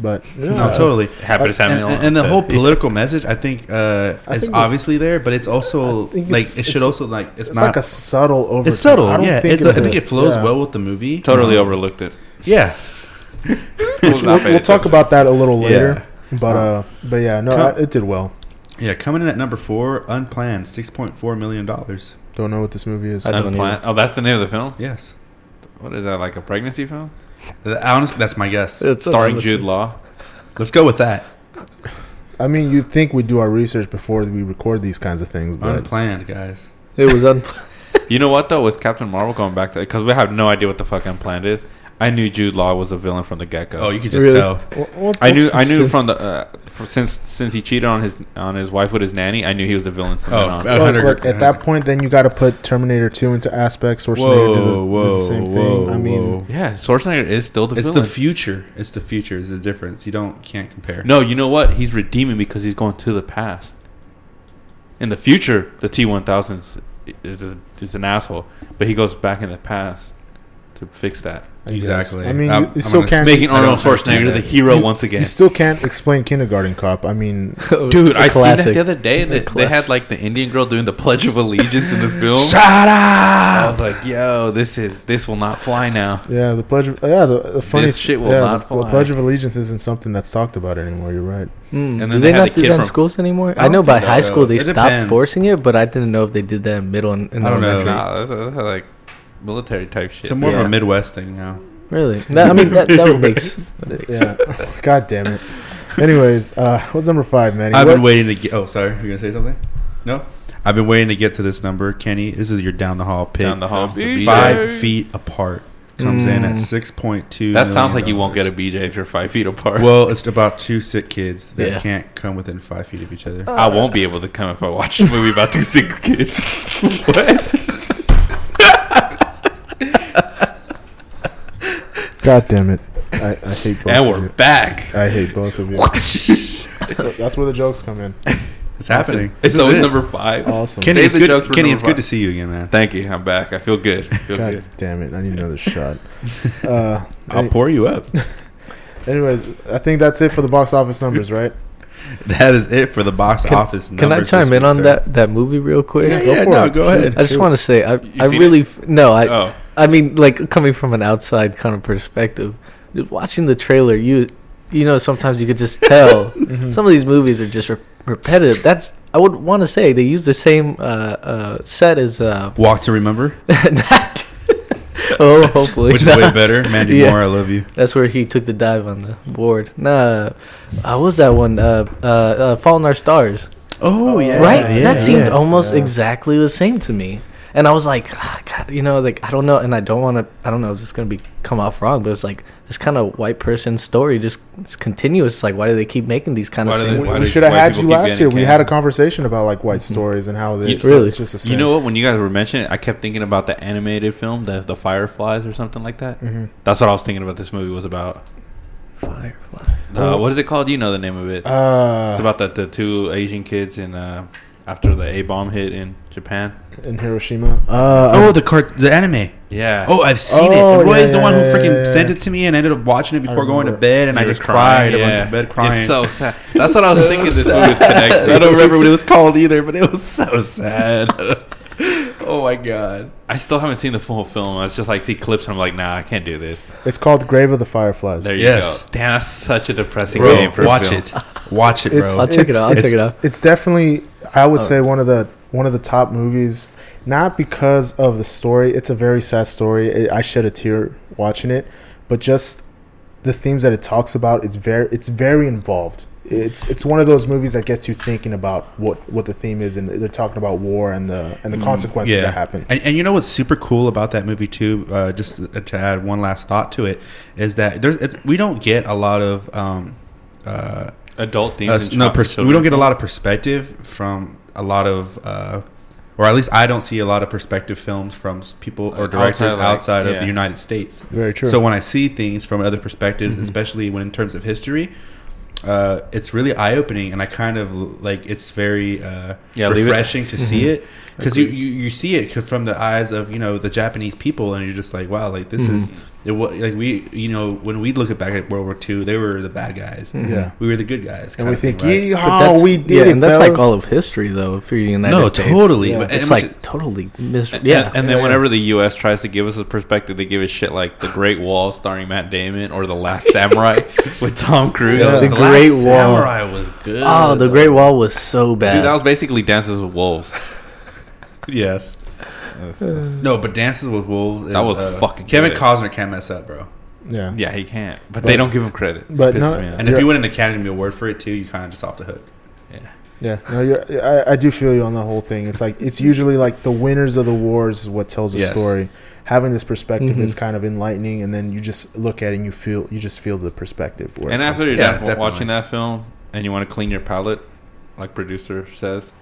Speaker 3: but
Speaker 2: No, totally.
Speaker 1: Happy to
Speaker 2: and,
Speaker 1: Samuel.
Speaker 2: and, and the whole political message, I think, uh,
Speaker 3: I
Speaker 2: is
Speaker 3: think
Speaker 2: obviously there, but it's also like
Speaker 3: it's-
Speaker 2: it should
Speaker 3: it's-
Speaker 2: also like it's,
Speaker 3: it's
Speaker 2: not.
Speaker 3: like a subtle over.
Speaker 2: it's subtle,
Speaker 3: I don't
Speaker 2: yeah.
Speaker 3: think
Speaker 2: It,
Speaker 3: it's
Speaker 2: I
Speaker 3: a-
Speaker 2: think it flows
Speaker 3: yeah.
Speaker 2: well with the movie.
Speaker 1: totally
Speaker 2: Um,
Speaker 1: overlooked it.
Speaker 2: Yeah,
Speaker 1: Was
Speaker 3: We'll, we'll talk about that a little
Speaker 2: Yeah.
Speaker 3: later. But uh, but yeah, no,
Speaker 2: Come-
Speaker 3: I, it did well.
Speaker 2: yeah. Coming in at number four, unplanned, six point four million dollars.
Speaker 3: Don't know what this movie is.
Speaker 1: Unplanned. Oh, that's the name of the film.
Speaker 2: Yes,
Speaker 1: What is that? Like a pregnancy film
Speaker 2: honestly, that's my guess.
Speaker 4: It's
Speaker 1: starring Jude Law.
Speaker 2: Let's go with that.
Speaker 3: I mean, you'd think we do our research before we record these kinds of things, but
Speaker 2: Unplanned, guys.
Speaker 4: It was un-
Speaker 1: You know what though? With Captain Marvel going back to because we have no idea what the fuck unplanned is. I knew Jude Law was a villain from the get go.
Speaker 2: Oh, you could just
Speaker 4: Really?
Speaker 2: tell.
Speaker 3: Well, well,
Speaker 1: I knew I knew from the uh, for, since since he cheated on his on his wife with his nanny. I knew he was the villain from
Speaker 2: Oh,
Speaker 1: on.
Speaker 3: Look, look, at that point, then you got to put Terminator 2 into aspects. Schwarzenegger
Speaker 2: Whoa,
Speaker 3: did the,
Speaker 2: whoa,
Speaker 3: did the same
Speaker 2: whoa,
Speaker 3: thing. I mean,
Speaker 2: whoa.
Speaker 1: Yeah, Schwarzenegger is still the villain.
Speaker 2: It's
Speaker 1: villain.
Speaker 2: the future. It's the future. Is the difference. You don't can't compare.
Speaker 1: no, you know what? He's redeeming because he's going to the past. In the future, the T one thousands is a, is an asshole, but he goes back in the past to fix that,
Speaker 3: I guess.
Speaker 2: Exactly.
Speaker 3: I mean,
Speaker 2: I'm-
Speaker 3: you, you
Speaker 2: I'm
Speaker 3: still can't.
Speaker 1: making Arnold Schwarzenegger the hero
Speaker 3: You-
Speaker 1: once again.
Speaker 3: You still can't explain Kindergarten Cop. I mean,
Speaker 1: Dude, I seen that the other day. They,
Speaker 4: The
Speaker 1: they had like the Indian girl doing the Pledge of Allegiance in the film.
Speaker 2: Shut up!
Speaker 1: I was like, "Yo, this is this will not fly now."
Speaker 3: yeah, the pledge. Of, yeah, the, the funny
Speaker 1: This shit will
Speaker 3: yeah,
Speaker 1: not
Speaker 3: the, the. Pledge of Allegiance isn't something that's talked about anymore. You're right.
Speaker 4: Mm.
Speaker 1: And then
Speaker 4: do
Speaker 1: they
Speaker 4: they, not
Speaker 1: the
Speaker 4: do that in schools anymore?
Speaker 2: I
Speaker 4: I, know by high
Speaker 2: so.
Speaker 4: school they
Speaker 2: It
Speaker 4: stopped
Speaker 2: depends.
Speaker 4: forcing it, but I didn't know if they did that in middle and, and
Speaker 2: I don't know.
Speaker 1: Nah, that's, that's like military type shit.
Speaker 2: It's a more of a Midwest thing now.
Speaker 4: Really? No, I mean that, that would make s-
Speaker 3: Yeah. God damn it. Anyways, uh, what's number five, Manny?
Speaker 2: I've
Speaker 3: What-
Speaker 2: been waiting to get. Oh, sorry. You're gonna say something? No. I've been waiting to get to this number, Kenny. This is your down the hall pick.
Speaker 1: Down the hall,
Speaker 2: Five
Speaker 1: BJ.
Speaker 2: feet apart. Comes in at
Speaker 4: Mm.
Speaker 2: six point two.
Speaker 1: That sounds like you won't get a BJ if you're five feet apart.
Speaker 2: Well, it's about two sick kids that
Speaker 4: Yeah.
Speaker 2: can't come within five feet of each other.
Speaker 1: I won't be able to come if I watch a movie about two sick kids. what?
Speaker 3: God damn it. I, I hate both
Speaker 1: And
Speaker 3: of
Speaker 1: we're
Speaker 3: you.
Speaker 1: back.
Speaker 3: I hate both of you. That's where the jokes come in.
Speaker 2: It's happening.
Speaker 1: It's
Speaker 2: This is
Speaker 1: always
Speaker 2: it.
Speaker 1: number five.
Speaker 3: Awesome.
Speaker 2: Kenny, it's
Speaker 1: the
Speaker 2: good.
Speaker 1: jokes for
Speaker 2: Kenny,
Speaker 1: number
Speaker 2: it's good
Speaker 1: five.
Speaker 2: to see you again, man.
Speaker 1: Thank you. I'm back. I feel good. I feel
Speaker 3: God
Speaker 1: good.
Speaker 3: damn it. I need another shot. Uh,
Speaker 2: I'll
Speaker 3: any-
Speaker 2: pour you up.
Speaker 3: anyways, I think that's it for the box office numbers, right?
Speaker 2: that is it for the box
Speaker 4: Can,
Speaker 2: office.
Speaker 4: can I
Speaker 2: numbers
Speaker 4: chime
Speaker 2: this
Speaker 4: in
Speaker 2: week,
Speaker 4: on
Speaker 2: sir.
Speaker 4: that, that movie real quick?
Speaker 2: Yeah,
Speaker 3: Go
Speaker 2: yeah,
Speaker 3: for
Speaker 2: no,
Speaker 3: it.
Speaker 2: go ahead.
Speaker 4: I just want to say I I
Speaker 1: seen
Speaker 4: really f- no I
Speaker 1: Oh,
Speaker 4: I mean like coming from an outside kind of perspective, just watching the trailer you you know sometimes you could just tell
Speaker 3: Mhm.
Speaker 4: some of these movies are just re- repetitive. That's I would want to say they use the same uh, uh, set as uh,
Speaker 2: Walk to Remember,
Speaker 4: that. oh, hopefully
Speaker 2: which is way better. Mandy
Speaker 4: Yeah.
Speaker 2: Moore, I love you.
Speaker 4: That's where he took the dive on the board. Nah, uh, what was that one? Uh, uh, uh, Fault in Our Stars.
Speaker 2: Oh yeah,
Speaker 4: right?
Speaker 2: yeah,
Speaker 4: that seemed
Speaker 3: yeah.
Speaker 4: almost
Speaker 3: Yeah.
Speaker 4: exactly the same to me. And I was like, ah, God, you know, like I don't know, and I don't want to. I don't know if this is gonna be come off wrong, but it's like this kind of white person story just it's continuous. Like, why do they keep making these kind of
Speaker 1: Why do
Speaker 4: things?
Speaker 1: they-
Speaker 3: We, we should have had you last year. We had a conversation about like white stories and how they
Speaker 1: You-
Speaker 4: Really?
Speaker 3: it's just the
Speaker 1: You know what? When you guys were mentioning it, I kept thinking about the animated film, the the Fireflies or something like that.
Speaker 3: Mhm.
Speaker 1: That's what I was thinking about. This movie was about.
Speaker 4: Firefly.
Speaker 1: Uh, what is it called? You know the name of it.
Speaker 3: Uh,
Speaker 1: it's about the, the two Asian kids in uh, after the A bomb hit in Japan.
Speaker 3: in Hiroshima. Uh,
Speaker 2: Oh, the cart, the anime.
Speaker 1: Yeah.
Speaker 2: Oh, I've seen
Speaker 3: Oh,
Speaker 2: it. Roy
Speaker 3: yeah,
Speaker 2: is the
Speaker 3: yeah,
Speaker 2: one who freaking
Speaker 3: yeah, yeah.
Speaker 2: sent it to me and I ended up watching it before going to bed, and I
Speaker 1: You were
Speaker 2: just cried. I
Speaker 1: yeah.
Speaker 2: went to bed crying.
Speaker 1: It's so sad. That's what I was thinking. This movie was connected.
Speaker 2: I don't remember what it was called either, but it was so sad. oh my god.
Speaker 1: I still haven't seen the full film. I was just like see clips and I'm like, nah, I can't do this.
Speaker 3: it's called Grave of the Fireflies.
Speaker 1: There you
Speaker 2: Yes.
Speaker 1: go. Damn, that's such a depressing
Speaker 2: Bro,
Speaker 1: name for
Speaker 2: watch
Speaker 1: film.
Speaker 2: it. Watch it,
Speaker 3: It's-
Speaker 2: bro.
Speaker 4: I'll check it out. I'll check it out.
Speaker 3: It's definitely, I would
Speaker 4: Oh.
Speaker 3: say, one of the one of the top movies. Not because of the story; it's a very sad story. It, I shed a tear watching it, but just the themes that it talks about. It's very, it's very involved. It's it's one of those movies that gets you thinking about what what the theme is, and they're talking about war and the and the consequences that happen.
Speaker 2: And, and you know what's super cool about that movie too? Uh, just to add one last thought to it, is that there's it's, we don't get a lot of um, uh,
Speaker 1: Adult themes.
Speaker 2: uh, no, pers- we don't get a lot of perspective from a lot of, uh, or at least I don't see a lot of perspective films from people or directors
Speaker 1: outside, like,
Speaker 2: outside of
Speaker 1: yeah.
Speaker 2: the United States.
Speaker 3: Very true.
Speaker 2: So when I see things from other perspectives,
Speaker 3: Mhm.
Speaker 2: especially when in terms of history, uh, it's really eye opening, and I kind of like it's very uh,
Speaker 1: Yeah, leave it-
Speaker 2: refreshing to see
Speaker 3: Mhm.
Speaker 2: it because you, you you see it from the eyes of you know the Japanese people, and you're just like, wow, like this is it. wa- Like we, you know, when we look at back at World War II, they were the bad guys.
Speaker 4: Mhm.
Speaker 3: yeah,
Speaker 2: We were the good guys,
Speaker 3: and we
Speaker 2: of thing,
Speaker 3: think,
Speaker 2: right?
Speaker 4: But
Speaker 3: yeehaw, we did
Speaker 4: yeah,
Speaker 3: it,
Speaker 4: and that's
Speaker 3: fellas."
Speaker 4: like all of history, though. For the United
Speaker 2: no,
Speaker 4: States,
Speaker 2: totally.
Speaker 3: Yeah.
Speaker 2: But-
Speaker 4: It's like
Speaker 2: which-
Speaker 4: totally mis-
Speaker 1: And-
Speaker 4: yeah.
Speaker 1: and, then
Speaker 3: Yeah,
Speaker 1: whenever the U.S. tries to give us a perspective, they give us shit like The Great Wall starring Matt Damon or The Last Samurai with Tom Cruise.
Speaker 3: Yeah.
Speaker 4: The
Speaker 2: Last
Speaker 4: Great Wall.
Speaker 2: Samurai was good.
Speaker 4: oh, the Great Wall was so bad.
Speaker 1: Dude, that was basically Dances with Wolves.
Speaker 2: Yes. no, but Dances with Wolves. Is,
Speaker 1: That was
Speaker 2: uh,
Speaker 1: fucking
Speaker 2: Kevin
Speaker 1: good.
Speaker 2: Costner can't mess up, bro.
Speaker 3: yeah,
Speaker 1: Yeah, he can't. But,
Speaker 3: But-
Speaker 1: they don't give him credit.
Speaker 3: but
Speaker 1: Pisses
Speaker 3: no-
Speaker 1: me off.
Speaker 2: And if you win an Academy Award for it too, you kind of just off the hook.
Speaker 3: Yeah, Yeah. no, you're, I, I do feel you on the whole thing. It's like it's usually like the winners of the wars is what tells a
Speaker 2: Yes.
Speaker 3: story. Having this perspective
Speaker 4: Mhm.
Speaker 3: is kind of enlightening, and then you just look at it and you feel you just feel the perspective. Where it
Speaker 1: And
Speaker 3: comes
Speaker 1: after you're
Speaker 2: Yeah,
Speaker 1: done
Speaker 2: definitely.
Speaker 1: watching that film and you want to clean your palate, like producer says,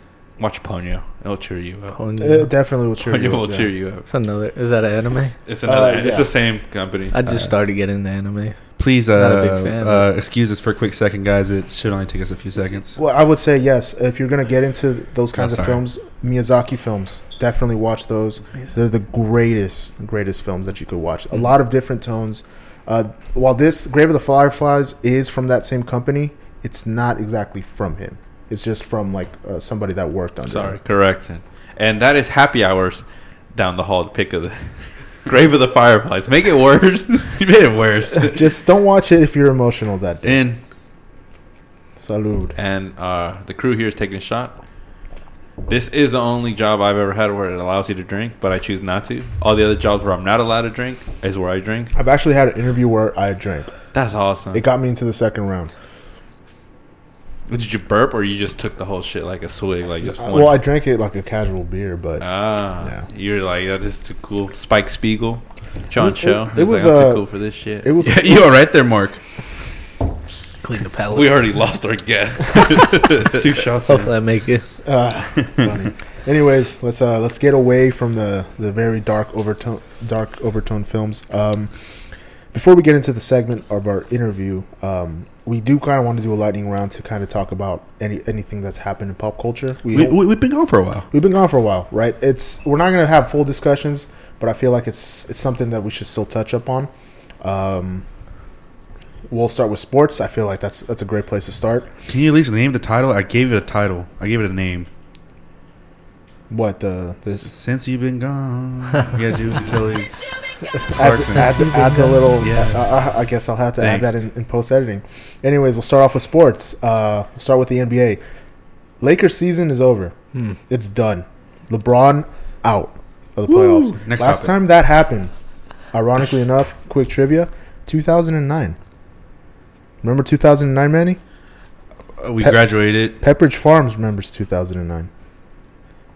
Speaker 1: watch Ponyo. It'll cheer you up.
Speaker 3: from.
Speaker 4: Ponyo.
Speaker 3: it definitely will cheer
Speaker 1: Ponyo
Speaker 3: you
Speaker 1: will
Speaker 3: up. yeah.
Speaker 1: cheer you up.
Speaker 4: It's another. Is that an anime?
Speaker 1: It's another.
Speaker 3: Uh,
Speaker 1: It's the same company.
Speaker 4: I just
Speaker 3: Uh,
Speaker 4: started getting the anime.
Speaker 2: Please
Speaker 4: Not a big
Speaker 2: uh,
Speaker 4: fan.
Speaker 2: uh, excuse us for a quick second, guys. It should only take us a few seconds.
Speaker 3: Well, I would say yes. If you're gonna get into those kinds of films, Miyazaki films, definitely watch those. They're the greatest, greatest films that you could watch. A lot of different tones. Uh, while this Grave of the Fireflies is from that same company, it's not exactly from him. It's just from like uh, somebody that worked on.
Speaker 1: Sorry, correction. And that is Happy Hours down the hall. The pick of the Grave of the Fireflies. Make it worse.
Speaker 2: you made it worse.
Speaker 3: Just don't watch it if you're emotional that day.
Speaker 2: and
Speaker 3: Salud.
Speaker 1: and uh, the crew here is taking a shot. This is the only job I've ever had where it allows you to drink, but I choose not to. All the other jobs where I'm not allowed to drink is where I drink.
Speaker 3: I've actually had an interview where I drank.
Speaker 1: That's awesome.
Speaker 3: It got me into the second round.
Speaker 1: Did you burp or you just took the whole shit like a swig, like just
Speaker 3: Uh,
Speaker 1: one?
Speaker 3: well, I drank it like a casual beer, but
Speaker 1: ah,
Speaker 3: Yeah.
Speaker 1: you're like that is too cool. Spike Spiegel, John
Speaker 3: It-
Speaker 1: Cho.
Speaker 3: it-
Speaker 1: He's
Speaker 3: it was,
Speaker 1: like, I'm
Speaker 3: uh,
Speaker 1: too cool for this shit.
Speaker 3: it was.
Speaker 2: yeah, you are right there, Mark.
Speaker 4: Clean the palate.
Speaker 1: we already lost our guest.
Speaker 2: Two shots.
Speaker 4: Hopefully, I make it.
Speaker 3: Uh, funny. Anyways, let's uh let's get away from the the very dark overtone dark overtone films. Um, before we get into the segment of our interview, um, we do kind of want to do a lightning round to kind of talk about any anything that's happened in pop culture. We,
Speaker 2: We, we, we've been gone for a while.
Speaker 3: we've been gone for a while, right? It's we're not gonna have full discussions, but I feel like it's it's something that we should still touch up on. Um, we'll start with sports. I feel like that's that's a great place to start.
Speaker 2: Can you at least name the title? I gave it a title. I gave it a name.
Speaker 3: What the this
Speaker 2: Since you've been gone, yeah, dude, Kelly.
Speaker 3: add,
Speaker 2: Clarkson.
Speaker 3: add, the- add the little.
Speaker 2: Yeah.
Speaker 3: Uh, I guess I'll have to
Speaker 2: Thanks.
Speaker 3: add that in, in post editing. Anyways, we'll start off with sports. Uh, we'll start with the NBA. Lakers season is over.
Speaker 4: Hmm.
Speaker 3: It's done. LeBron out of the
Speaker 2: Woo!
Speaker 3: playoffs.
Speaker 2: Next
Speaker 3: Last
Speaker 2: topic.
Speaker 3: time that happened, ironically enough, quick trivia, 2009. Remember 2009, Manny?
Speaker 2: Uh, we
Speaker 3: Pep-
Speaker 2: graduated.
Speaker 3: Pepperidge Farms remembers 2009.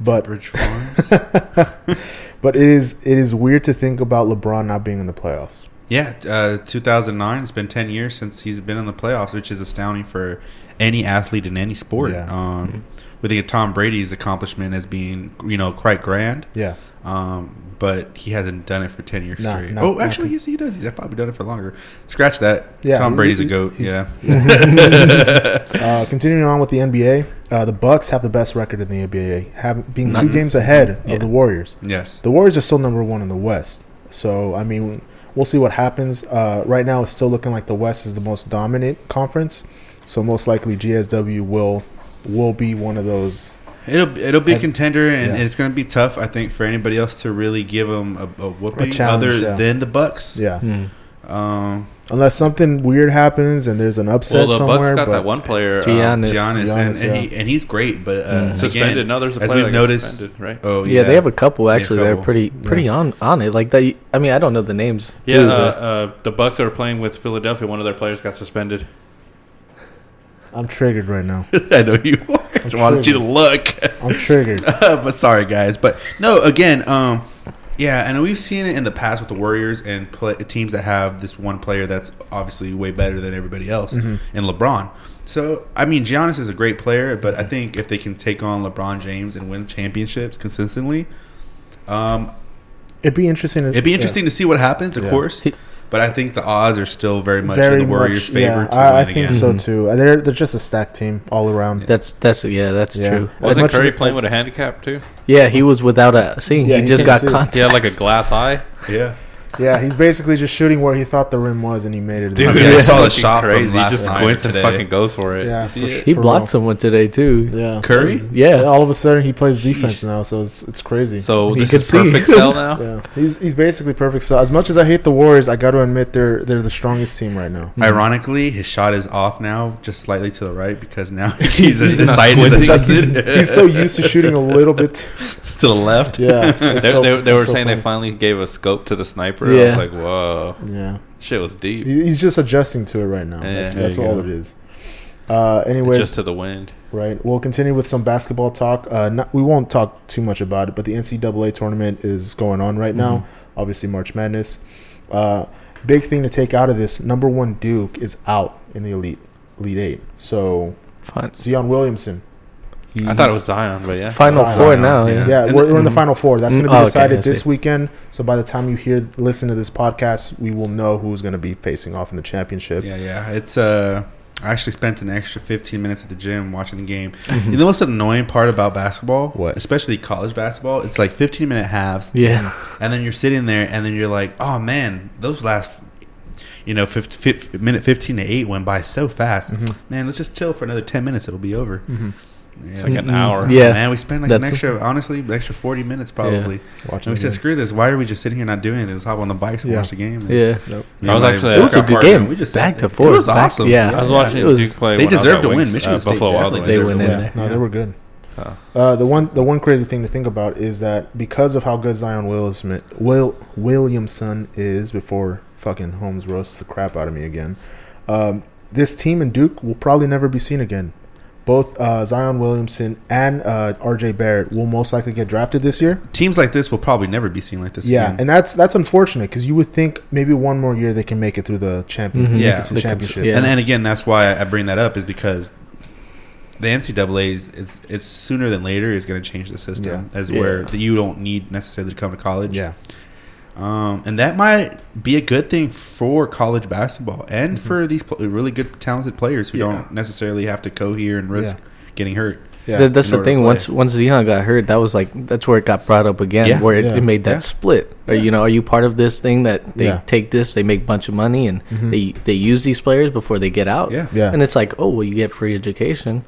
Speaker 3: But
Speaker 2: Bridge Farms.
Speaker 3: but it is it is weird to think about LeBron not being in the playoffs.
Speaker 2: yeah, uh, 2009. It's been 10 years since he's been in the playoffs, which is astounding for any athlete in any sport.
Speaker 3: Yeah.
Speaker 2: Um, We think of Tom Brady's accomplishment as being, you know, quite grand.
Speaker 3: Yeah.
Speaker 2: Um, but he hasn't done it for 10 years
Speaker 3: Nah,
Speaker 2: straight.
Speaker 3: nah,
Speaker 2: oh, actually, yes, he does. He's probably done it for longer. Scratch that.
Speaker 3: Yeah,
Speaker 2: Tom Brady's a goat. Yeah.
Speaker 3: Uh, continuing on with the NBA, uh, the Bucks have the best record in the NBA, have, being two games ahead
Speaker 4: Yeah.
Speaker 3: of the Warriors.
Speaker 2: yes.
Speaker 3: The Warriors are still number one in the West, so I mean, we'll see what happens. Uh, right now, it's still looking like the West is the most dominant conference, so most likely GSW will will be one of those.
Speaker 2: It'll it'll be a contender, and
Speaker 3: yeah.
Speaker 2: it's going to be tough, I think, for anybody else to really give them a, a whooping
Speaker 3: challenge,
Speaker 2: other
Speaker 3: yeah.
Speaker 2: than the Bucks.
Speaker 3: Yeah,
Speaker 4: Hmm.
Speaker 2: Um,
Speaker 3: unless something weird happens and there's an upset
Speaker 1: well, the
Speaker 3: somewhere.
Speaker 1: Bucks got
Speaker 3: but
Speaker 1: that one player uh,
Speaker 4: Giannis.
Speaker 2: Giannis, and, and,
Speaker 3: yeah.
Speaker 2: he, and he's great, but uh,
Speaker 4: Mm.
Speaker 1: suspended.
Speaker 2: Again,
Speaker 1: no, there's a
Speaker 2: as we've noticed-
Speaker 1: suspended, right?
Speaker 2: oh
Speaker 4: Yeah,
Speaker 2: yeah,
Speaker 4: they have a couple actually. They're
Speaker 2: couple.
Speaker 4: pretty pretty on on it. Like that. I mean, I don't know the names.
Speaker 1: Yeah,
Speaker 4: too,
Speaker 1: uh, uh, the Bucks are playing with Philadelphia, one of their players got suspended.
Speaker 3: I'm triggered right now.
Speaker 2: I know you are. I just wanted you to look.
Speaker 3: I'm triggered.
Speaker 2: but sorry, guys. But no, again, um, yeah, and we've seen it in the past with the Warriors and play, teams that have this one player that's obviously way better than everybody else,
Speaker 3: Mm-hmm.
Speaker 2: and LeBron. So, I mean, Giannis is a great player, but I think if they can take on LeBron James and win championships consistently, um,
Speaker 3: It'd be interesting. To,
Speaker 2: it'd be interesting to see what happens, of
Speaker 3: Yeah.
Speaker 2: course.
Speaker 4: He-
Speaker 2: But I think the odds are still very much
Speaker 3: Very
Speaker 2: in the Warriors'
Speaker 3: much,
Speaker 2: favor
Speaker 3: yeah,
Speaker 2: to
Speaker 3: I, I think
Speaker 2: again.
Speaker 3: so too. They're they're just a stacked team all around.
Speaker 4: that's that's yeah, that's
Speaker 3: Yeah.
Speaker 4: true.
Speaker 3: As
Speaker 1: Wasn't
Speaker 3: much as
Speaker 1: Curry playing
Speaker 3: as-
Speaker 1: with a handicap too?
Speaker 4: Yeah, he was without a seeing.
Speaker 3: Yeah,
Speaker 4: he
Speaker 3: he
Speaker 4: just got
Speaker 3: see.
Speaker 4: contact.
Speaker 1: He had like a glass eye.
Speaker 2: Yeah.
Speaker 3: Yeah, he's basically just shooting where he thought the rim was, and he made it.
Speaker 2: Dude,
Speaker 3: yeah,
Speaker 2: I saw the
Speaker 1: fucking
Speaker 2: shot from
Speaker 1: crazy. He just
Speaker 2: night
Speaker 1: squints and fucking goes for it.
Speaker 3: yeah, for,
Speaker 2: it?
Speaker 4: He blocked
Speaker 3: real.
Speaker 4: someone today too.
Speaker 3: Yeah,
Speaker 2: Curry?
Speaker 4: Yeah.
Speaker 3: all of a sudden he plays defense now, so it's it's crazy.
Speaker 1: So
Speaker 4: You
Speaker 1: this
Speaker 4: could
Speaker 1: is
Speaker 4: see.
Speaker 1: perfect sell now.
Speaker 3: yeah, he's he's basically perfect. So as much as I hate the Warriors, I got to admit they're they're the strongest team right now. Hmm.
Speaker 2: Ironically, his shot is off now, just slightly to the right, because now he's,
Speaker 1: He's
Speaker 2: his
Speaker 1: not
Speaker 2: sight is
Speaker 1: squinting.
Speaker 3: It's like he's, he's so used to shooting a little bit. Too,
Speaker 2: to the left.
Speaker 3: yeah,
Speaker 1: They,
Speaker 3: so-
Speaker 1: they, they were
Speaker 3: so
Speaker 1: saying they finally gave a scope to the sniper. I was like, whoa,
Speaker 3: yeah.
Speaker 1: shit was deep.
Speaker 3: He's just adjusting to it right now.
Speaker 1: Yeah.
Speaker 3: that's that's
Speaker 2: you
Speaker 3: all
Speaker 2: go.
Speaker 3: it is. Uh, anyways,
Speaker 1: just to the wind.
Speaker 3: Right. We'll continue with some basketball talk. Uh, not, we won't talk too much about it, but the NCAA tournament is going on right now.
Speaker 2: Mm-hmm.
Speaker 3: Obviously, March Madness. Uh, big thing to take out of this: number one Duke is out in the elite elite eight. So
Speaker 4: Fine.
Speaker 3: Zion Williamson. He-
Speaker 1: I thought it was Zion, but yeah.
Speaker 4: Final
Speaker 3: Zion,
Speaker 4: four now.
Speaker 2: Yeah.
Speaker 4: Yeah.
Speaker 3: Yeah, we're, we're in the final four. That's going to be
Speaker 4: oh, okay,
Speaker 3: decided
Speaker 4: I
Speaker 3: this
Speaker 4: see.
Speaker 3: weekend. So by the time you hear listen to this podcast, we will know who's going to be facing off in the championship.
Speaker 2: Yeah, yeah. It's uh I actually spent an extra 15 minutes at the gym watching the game.
Speaker 3: Mm-hmm.
Speaker 2: You know what's the annoying part about basketball?
Speaker 3: What?
Speaker 2: Especially college basketball? It's like 15 minute halves.
Speaker 4: Yeah.
Speaker 2: And then you're sitting there and then you're like, "Oh man, those last you know, 50, 50, minute 15 to 8 went by so fast.
Speaker 3: Mhm.
Speaker 2: Man, let's just chill for another 10 minutes. It'll be over.
Speaker 3: Mhm.
Speaker 2: Yeah.
Speaker 1: It's like an
Speaker 4: Mm,
Speaker 1: hour.
Speaker 4: yeah.
Speaker 2: Man, we spent like an
Speaker 4: That's-
Speaker 2: extra, honestly, an extra 40 minutes probably.
Speaker 3: Watching
Speaker 2: And we said,
Speaker 3: game.
Speaker 2: screw this. Why are we just sitting here not doing anything? Let's hop on the bikes and
Speaker 3: Yeah.
Speaker 2: watch the game. And
Speaker 4: Yeah.
Speaker 3: Nope.
Speaker 2: me
Speaker 1: I was
Speaker 2: and
Speaker 1: actually
Speaker 4: It was a good game.
Speaker 2: We just
Speaker 4: Back to
Speaker 2: there.
Speaker 4: forth.
Speaker 2: It was
Speaker 4: Back-
Speaker 2: awesome.
Speaker 4: yeah.
Speaker 1: I was watching
Speaker 4: It was-
Speaker 1: Duke play.
Speaker 2: they
Speaker 1: when I was
Speaker 2: deserved to win.
Speaker 1: Wings,
Speaker 2: Michigan
Speaker 1: uh,
Speaker 2: State
Speaker 1: Buffalo Wild
Speaker 2: definitely
Speaker 1: Wings.
Speaker 4: They
Speaker 2: deserved
Speaker 4: went in there.
Speaker 3: No, they were good. Uh, the one the one crazy thing to think about is that because of how good Zion Williamson, Will Williamson is before fucking Holmes roasts the crap out of me again, um, this team in Duke will probably never be seen again. Both uh, Zion Williamson and uh, R.J. Barrett will most likely get drafted this year.
Speaker 2: Teams like this will probably never be seen like this
Speaker 3: yeah,
Speaker 2: again.
Speaker 3: and that's that's unfortunate because you would think maybe one more year they can make it through the champion,
Speaker 4: Mhm.
Speaker 2: Yeah.
Speaker 3: the
Speaker 4: They could-
Speaker 3: championship.
Speaker 4: yeah.
Speaker 2: And and again, that's why I bring that up is because the NCAA's it's it's sooner than later is going to change the system as
Speaker 4: Yeah.
Speaker 2: where that you don't need necessarily to come to college.
Speaker 3: yeah.
Speaker 2: Um, and that might be a good thing for college basketball and
Speaker 3: Mm-hmm.
Speaker 2: for these pl- really good talented players who
Speaker 4: Yeah.
Speaker 2: don't necessarily have to go here and risk getting hurt.
Speaker 3: Yeah.
Speaker 4: That- that's the thing. Once once Zion got hurt, that was like that's where it got brought up again,
Speaker 2: Yeah.
Speaker 4: where it,
Speaker 3: Yeah.
Speaker 4: it made that
Speaker 2: Yeah.
Speaker 4: split. Or you know, are you part of this thing that they
Speaker 3: Yeah.
Speaker 4: take this, they make a bunch of money, and
Speaker 3: Mhm.
Speaker 4: they they use these players before they get out.
Speaker 2: Yeah.
Speaker 3: Yeah.
Speaker 4: and it's like, oh well, you get free education,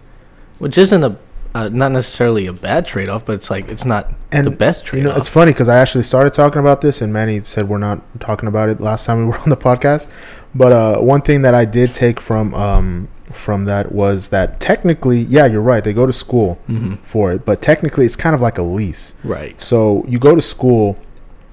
Speaker 4: which isn't a uh, not necessarily a bad trade off, but it's like it's not
Speaker 3: And,
Speaker 4: the best trade off.
Speaker 3: You know, it's funny because I actually started talking about this, and Manny said we're not talking about it last time we were on the podcast. But uh, one thing that I did take from um, from that was that technically, yeah, you're right. They go to school
Speaker 4: Mhm.
Speaker 3: for it, but technically, it's kind of like a lease.
Speaker 4: right.
Speaker 3: So you go to school.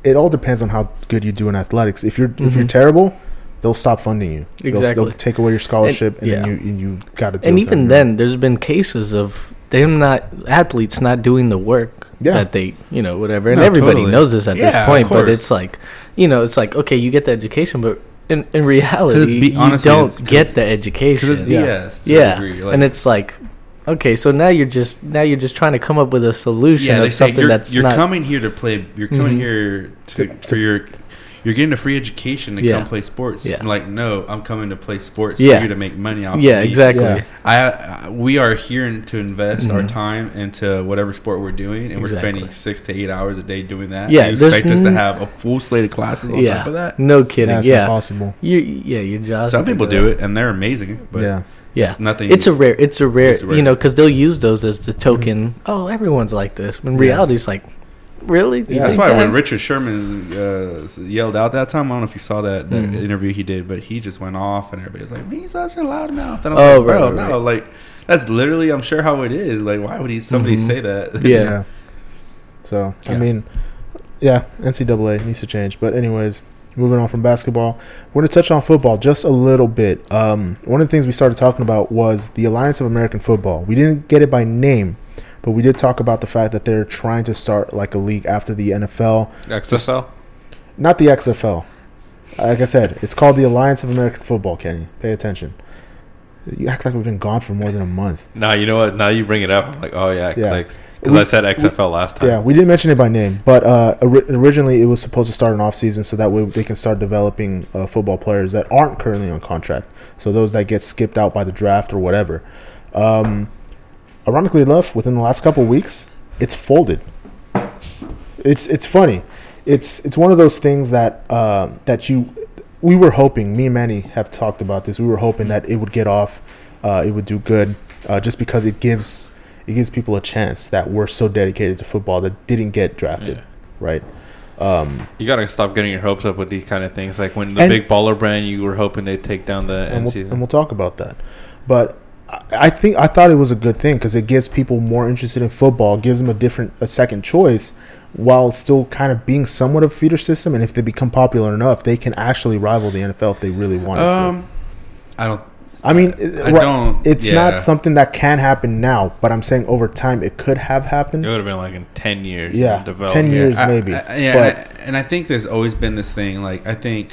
Speaker 3: It all depends on how good you do in athletics. If you're if you're
Speaker 4: Mhm.
Speaker 3: terrible, they'll stop funding you. They'll-
Speaker 4: Exactly.
Speaker 3: They'll, take away your scholarship, and,
Speaker 4: yeah.
Speaker 3: then you and you got to.
Speaker 4: And even then, there's been cases of them not athletes not doing the work
Speaker 3: Yeah.
Speaker 4: that they, you know, whatever. And
Speaker 2: No,
Speaker 4: everybody
Speaker 2: totally.
Speaker 4: knows this at this
Speaker 2: Yeah, of
Speaker 4: point. But it's like, you know, it's like okay, you get the education, but in in reality,
Speaker 2: be-
Speaker 4: you
Speaker 2: honestly,
Speaker 4: don't
Speaker 2: it's-
Speaker 4: get the education.
Speaker 3: Yeah.
Speaker 2: BS. To
Speaker 4: yeah.
Speaker 2: Like,
Speaker 4: and it's like, okay, so now you're just now you're just trying to come up with a solution
Speaker 2: yeah, they
Speaker 4: of
Speaker 2: say
Speaker 4: something
Speaker 2: you're,
Speaker 4: that's
Speaker 2: you're
Speaker 4: not.
Speaker 2: coming here to play. You're coming
Speaker 4: Mhm.
Speaker 2: here to, for your. You're getting a free education to
Speaker 4: Yeah.
Speaker 2: come play sports.
Speaker 4: Yeah.
Speaker 2: I'm like, no, I'm coming to play sports
Speaker 4: Yeah.
Speaker 2: for you to make money off.
Speaker 4: yeah,
Speaker 2: of me.
Speaker 4: exactly.
Speaker 3: Yeah.
Speaker 2: I, I we are here to invest our
Speaker 4: Mhm.
Speaker 2: time into whatever sport we're doing, and we're spending six to eight hours a day doing that.
Speaker 4: Yeah,
Speaker 2: you expect us to have a full slate of classes on
Speaker 4: Yeah,
Speaker 2: top of that.
Speaker 4: no kidding.
Speaker 3: that's
Speaker 4: yeah,
Speaker 3: impossible.
Speaker 4: you yeah, your job.
Speaker 2: Some people do it, and they're amazing. But
Speaker 3: yeah.
Speaker 4: Yeah,
Speaker 2: it's nothing.
Speaker 4: It's a rare. It's a rare.
Speaker 2: It's rare.
Speaker 4: You know, because they'll use those as the token. Oh, everyone's like this. In reality, it's like, really? You
Speaker 2: That's why
Speaker 4: that?
Speaker 2: when Richard Sherman uh, yelled out that time, I don't know if you saw that, that
Speaker 4: Mhm.
Speaker 2: interview he did, but he just went off, and everybody was like, "He's such a loudmouth." And I'm
Speaker 4: Oh,
Speaker 2: like, "Bro,
Speaker 4: right, right,
Speaker 2: no, like that's literally, I'm sure how it is. Like, why would he somebody
Speaker 4: Mhm.
Speaker 2: say that?"
Speaker 4: Yeah.
Speaker 3: So I mean, yeah, NCAA needs to change. But anyways, moving on from basketball, we're gonna touch on football just a little bit. Um, one of the things we started talking about was the Alliance of American Football. We didn't get it by name, but we did talk about the fact that they're trying to start like a league after the NFL,
Speaker 1: XFL.
Speaker 3: not the XFL. Like I said, it's called the Alliance of American Football. Kenny, pay attention. You act like we've been gone for more than a month.
Speaker 1: Now you know what? Now you bring it up. I'm like, oh yeah, it
Speaker 3: Yeah.
Speaker 1: clicks. Because I said XFL last time.
Speaker 3: Yeah, we didn't mention it by name, but uh, ori- originally it was supposed to start an off season so that way they can start developing uh, football players that aren't currently on contract. So those that get skipped out by the draft or whatever. Um, ironically enough, within the last couple of weeks, it's folded. It's it's funny. It's it's one of those things that uh, that you we were hoping. Me and Manny have talked about this. We were hoping that it would get off, uh, it would do good, uh, just because it gives it gives people a chance that were so dedicated to football that didn't get drafted,
Speaker 1: Yeah.
Speaker 3: right? Um,
Speaker 1: You gotta stop getting your hopes up with these kind of things. Like when the big baller brand, you were hoping they'd take down the
Speaker 3: and we'll, and we'll talk about that. But I, I think I thought it was a good thing because it gives people more interested in football, gives them a different, a second choice, while still kind of being somewhat of a feeder system. And if they become popular enough, they can actually rival the NFL if they really wanted to.
Speaker 2: Um, I don't.
Speaker 3: I mean,
Speaker 1: I
Speaker 3: right-
Speaker 1: don't-
Speaker 3: It's
Speaker 1: yeah.
Speaker 3: not something that can happen now, but I'm saying over time it could have happened.
Speaker 1: It would have been like in ten years.
Speaker 3: Yeah. 10 years.
Speaker 1: I-
Speaker 3: maybe,
Speaker 1: I- yeah,
Speaker 3: but-
Speaker 1: and, I, and I think there's always been this thing. Like I think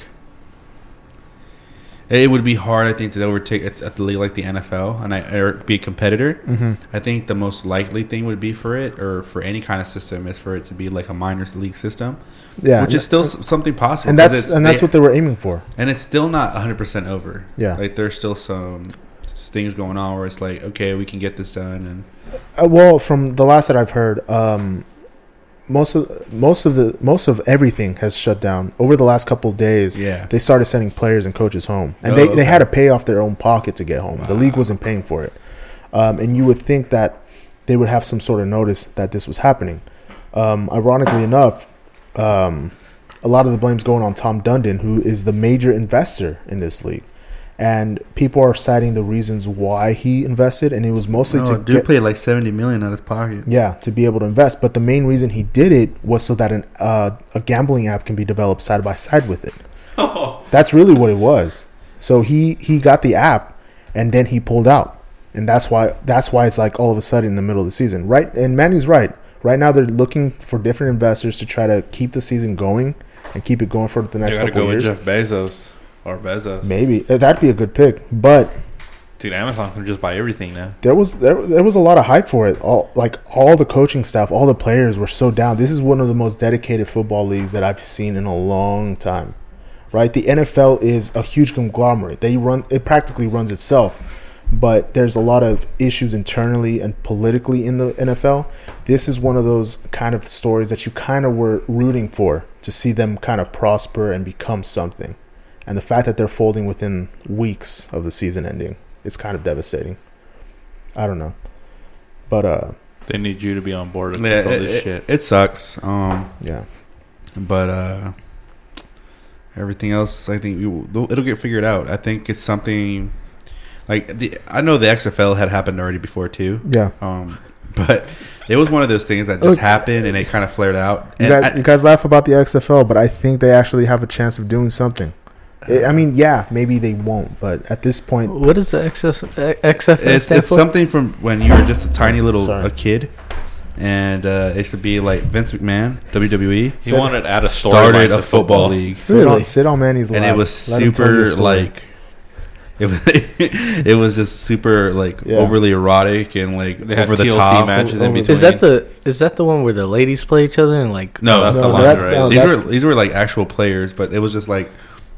Speaker 1: it would be hard. I think to overtake it's at the league like the NFL and I or be a competitor.
Speaker 3: hmm
Speaker 1: I think the most likely thing would be for it or for any kind of system is for it to be like a minors league system,
Speaker 3: Yeah,
Speaker 1: which is still something possible.
Speaker 3: and that's and that's
Speaker 1: they-
Speaker 3: what they were aiming for.
Speaker 1: and it's still not 100 percent over.
Speaker 3: Yeah.
Speaker 1: like there's still some things going on where it's like okay, we can get this done and
Speaker 3: Uh, well, from the last that I've heard, um, most of most of the most of everything has shut down over the last couple of days.
Speaker 1: yeah.
Speaker 3: They started sending players and coaches home, and
Speaker 1: Oh,
Speaker 3: they,
Speaker 1: okay.
Speaker 3: they had to pay off their own pocket to get home. The league wasn't paying for it, um, and you would think that they would have some sort of notice that this was happening. Um, ironically enough, um, a lot of the blame's going on Tom Dundon, who is the major investor in this league, and people are citing the reasons why he invested, and it was mostly
Speaker 1: No,
Speaker 3: to
Speaker 1: dude
Speaker 3: get
Speaker 1: paid like 70 million out of his pocket.
Speaker 3: yeah, to be able to invest. But the main reason he did it was so that an, uh, a gambling app can be developed side by side with it. That's really what it was. So he he got the app, and then he pulled out, and that's why that's why it's like all of a sudden in the middle of the season, right? And Manny's right. Right now they're looking for different investors to try to keep the season going and keep it going for the
Speaker 1: You
Speaker 3: next
Speaker 1: gotta
Speaker 3: couple
Speaker 1: go with
Speaker 3: years.
Speaker 1: Jeff Bezos or Bezos.
Speaker 3: Maybe Uh, that'd be a good pick, but
Speaker 1: Dude, Amazon can just buy everything now.
Speaker 3: there was there, there was a lot of hype for it. All like all the coaching staff, all the players were so down. This is one of the most dedicated football leagues that I've seen in a long time. Right? The NFL is a huge conglomerate. They run it practically runs itself. But there's a lot of issues internally and politically in the NFL. This is one of those kind of stories that you kind of were rooting for to see them kind of prosper and become something. And the fact that they're folding within weeks of the season ending, it's kind of devastating. I don't know. But uh
Speaker 1: They need you to be on board with
Speaker 2: Yeah,
Speaker 1: all
Speaker 2: it,
Speaker 1: this
Speaker 2: it-
Speaker 1: shit.
Speaker 2: it sucks. Um,
Speaker 3: yeah.
Speaker 2: but uh, everything else, I think we will, it'll get figured out. I think it's something like the. I know the XFL had happened already before too.
Speaker 3: Yeah.
Speaker 2: Um, but it was one of those things that just
Speaker 3: Look-
Speaker 2: happened and it kind of flared out.
Speaker 3: You guys,
Speaker 2: I-
Speaker 3: you guys laugh about the XFL, but I think they actually have a chance of doing something. I I mean, yeah, maybe they won't, but at this point,
Speaker 4: what is the XF, XFL
Speaker 2: it's, it's something from when you were just a tiny little
Speaker 3: Sorry.
Speaker 2: a kid, and uh, it used to be like Vince McMahon, WWE,
Speaker 1: He wanted to add a story
Speaker 2: started a football league,
Speaker 3: sit
Speaker 4: Really?
Speaker 3: on sit on Manny's
Speaker 2: and it was
Speaker 3: Let him tell you a
Speaker 2: super like. It was, it was just super like
Speaker 3: Yeah.
Speaker 2: overly erotic and like
Speaker 1: They had
Speaker 2: over the
Speaker 1: TLC
Speaker 2: top
Speaker 1: matches
Speaker 3: Over-
Speaker 1: in between.
Speaker 4: is that the is that the one where the ladies play each other and like
Speaker 2: No, that's
Speaker 3: No,
Speaker 2: the
Speaker 3: that-
Speaker 2: lingerie.
Speaker 3: no,
Speaker 2: these
Speaker 3: that's-
Speaker 2: were these were like actual players, but it was just like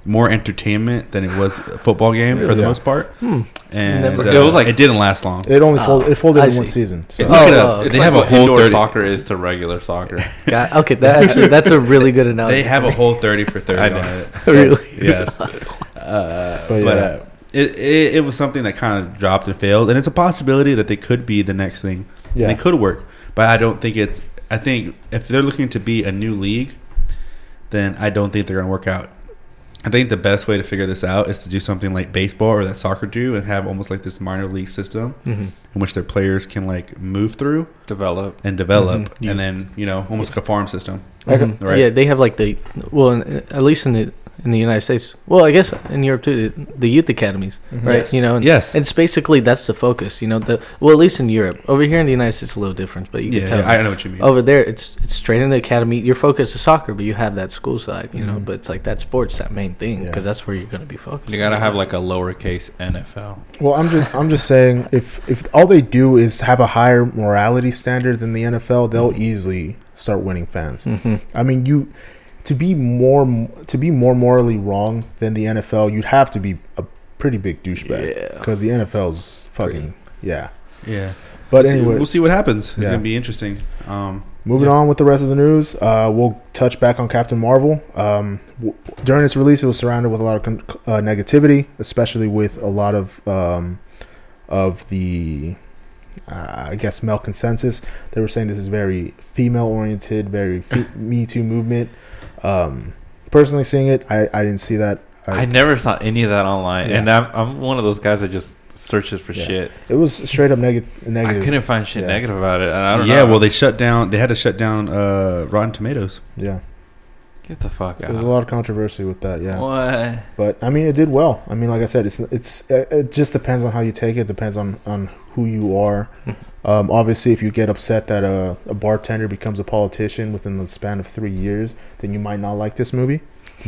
Speaker 2: more entertainment than it was a football game for the
Speaker 3: Yeah.
Speaker 2: most part.
Speaker 4: Hmm.
Speaker 2: And
Speaker 4: Never-
Speaker 2: uh,
Speaker 1: It was like-
Speaker 2: it didn't last long.
Speaker 3: It only
Speaker 4: Oh,
Speaker 3: folded. It folded
Speaker 4: I
Speaker 3: in one
Speaker 4: see.
Speaker 3: season. So.
Speaker 1: It's
Speaker 4: Oh,
Speaker 1: like,
Speaker 4: oh,
Speaker 1: a,
Speaker 4: okay.
Speaker 1: it's
Speaker 2: They
Speaker 1: like
Speaker 2: have a whole
Speaker 1: indoor
Speaker 2: 30
Speaker 1: soccer is to regular soccer.
Speaker 4: God, okay, that actually that's a really good analogy.
Speaker 2: They have a whole thirty for thirty
Speaker 1: I
Speaker 2: on
Speaker 1: know.
Speaker 2: it.
Speaker 4: really.
Speaker 2: Yes, uh,
Speaker 3: But
Speaker 2: but,
Speaker 3: yeah.
Speaker 2: uh, it, it it was something that kind of dropped and failed, and it's a possibility that they could be the next thing.
Speaker 3: Yeah.
Speaker 2: And it could work, but I don't think it's. I think if they're looking to be a new league, then I don't think they're going to work out. I think the best way to figure this out is to do something like baseball or that soccer do, and have almost like this minor league system
Speaker 4: hmm
Speaker 2: in which their players can like move through
Speaker 1: Develop.
Speaker 2: and develop,
Speaker 4: Mhm.
Speaker 2: and then you know almost like a farm system.
Speaker 3: Okay.
Speaker 4: Mhm.
Speaker 2: Right.
Speaker 4: Yeah, they have like the well, in, at least in the in the United States. Well, I guess in Europe too, the, the youth academies,
Speaker 3: Mhm.
Speaker 4: right?
Speaker 2: Yes.
Speaker 4: You know, and
Speaker 2: Yes.
Speaker 4: it's basically that's the focus. You know, the well, at least in Europe. Over here in the United States, it's a little different, but you
Speaker 2: Yeah,
Speaker 4: can tell.
Speaker 2: yeah, I know what you mean.
Speaker 4: over there, it's it's straight in the academy. Your focus is soccer, but you have that school side. You know,
Speaker 3: Mhm.
Speaker 4: but it's like that sports that main thing
Speaker 3: Yeah.
Speaker 4: because that's where you're going to be focused.
Speaker 1: You gotta have like a lowercase NFL.
Speaker 3: Well, I'm just I'm just saying if if all they do is have a higher morality standard than the NFL, they'll easily start winning fans.
Speaker 4: hmm
Speaker 3: I mean, you to be more to be more morally wrong than the NFL, you'd have to be a pretty big douchebag
Speaker 4: Yeah.
Speaker 3: because the NFL's fucking yeah.
Speaker 2: yeah,
Speaker 3: But
Speaker 2: we'll see,
Speaker 3: anyway,
Speaker 2: we'll see what happens. It's
Speaker 3: Yeah.
Speaker 2: gonna be interesting. Um,
Speaker 3: Moving
Speaker 2: Yeah.
Speaker 3: on with the rest of the news, uh, we'll touch back on Captain Marvel. Um, w- during its release, it was surrounded with a lot of con- uh, negativity, especially with a lot of um, of the, uh, I guess, male consensus. They were saying this is very female oriented, very fe- Me Too movement. Um, personally, seeing it, I, I didn't see that.
Speaker 1: I never saw any of that online,
Speaker 3: Yeah.
Speaker 1: and I'm I'm one of those guys that just searches for
Speaker 3: Yeah.
Speaker 1: shit.
Speaker 3: it was straight up neg-
Speaker 1: I
Speaker 3: negative.
Speaker 1: couldn't find shit
Speaker 3: Yeah.
Speaker 1: negative about it, and I don't
Speaker 2: yeah,
Speaker 1: know.
Speaker 2: well, they shut down. They had to shut down uh, Rotten Tomatoes.
Speaker 3: Yeah,
Speaker 1: Get the fuck out.
Speaker 3: There's a lot of controversy with that. Yeah.
Speaker 1: What?
Speaker 3: But I mean, it did well. I mean, like I said, it's it's it it just depends on how you take it. Depends on on who you are. Um, obviously, if you get upset that a, a bartender becomes a politician within the span of three years, then you might not like this movie.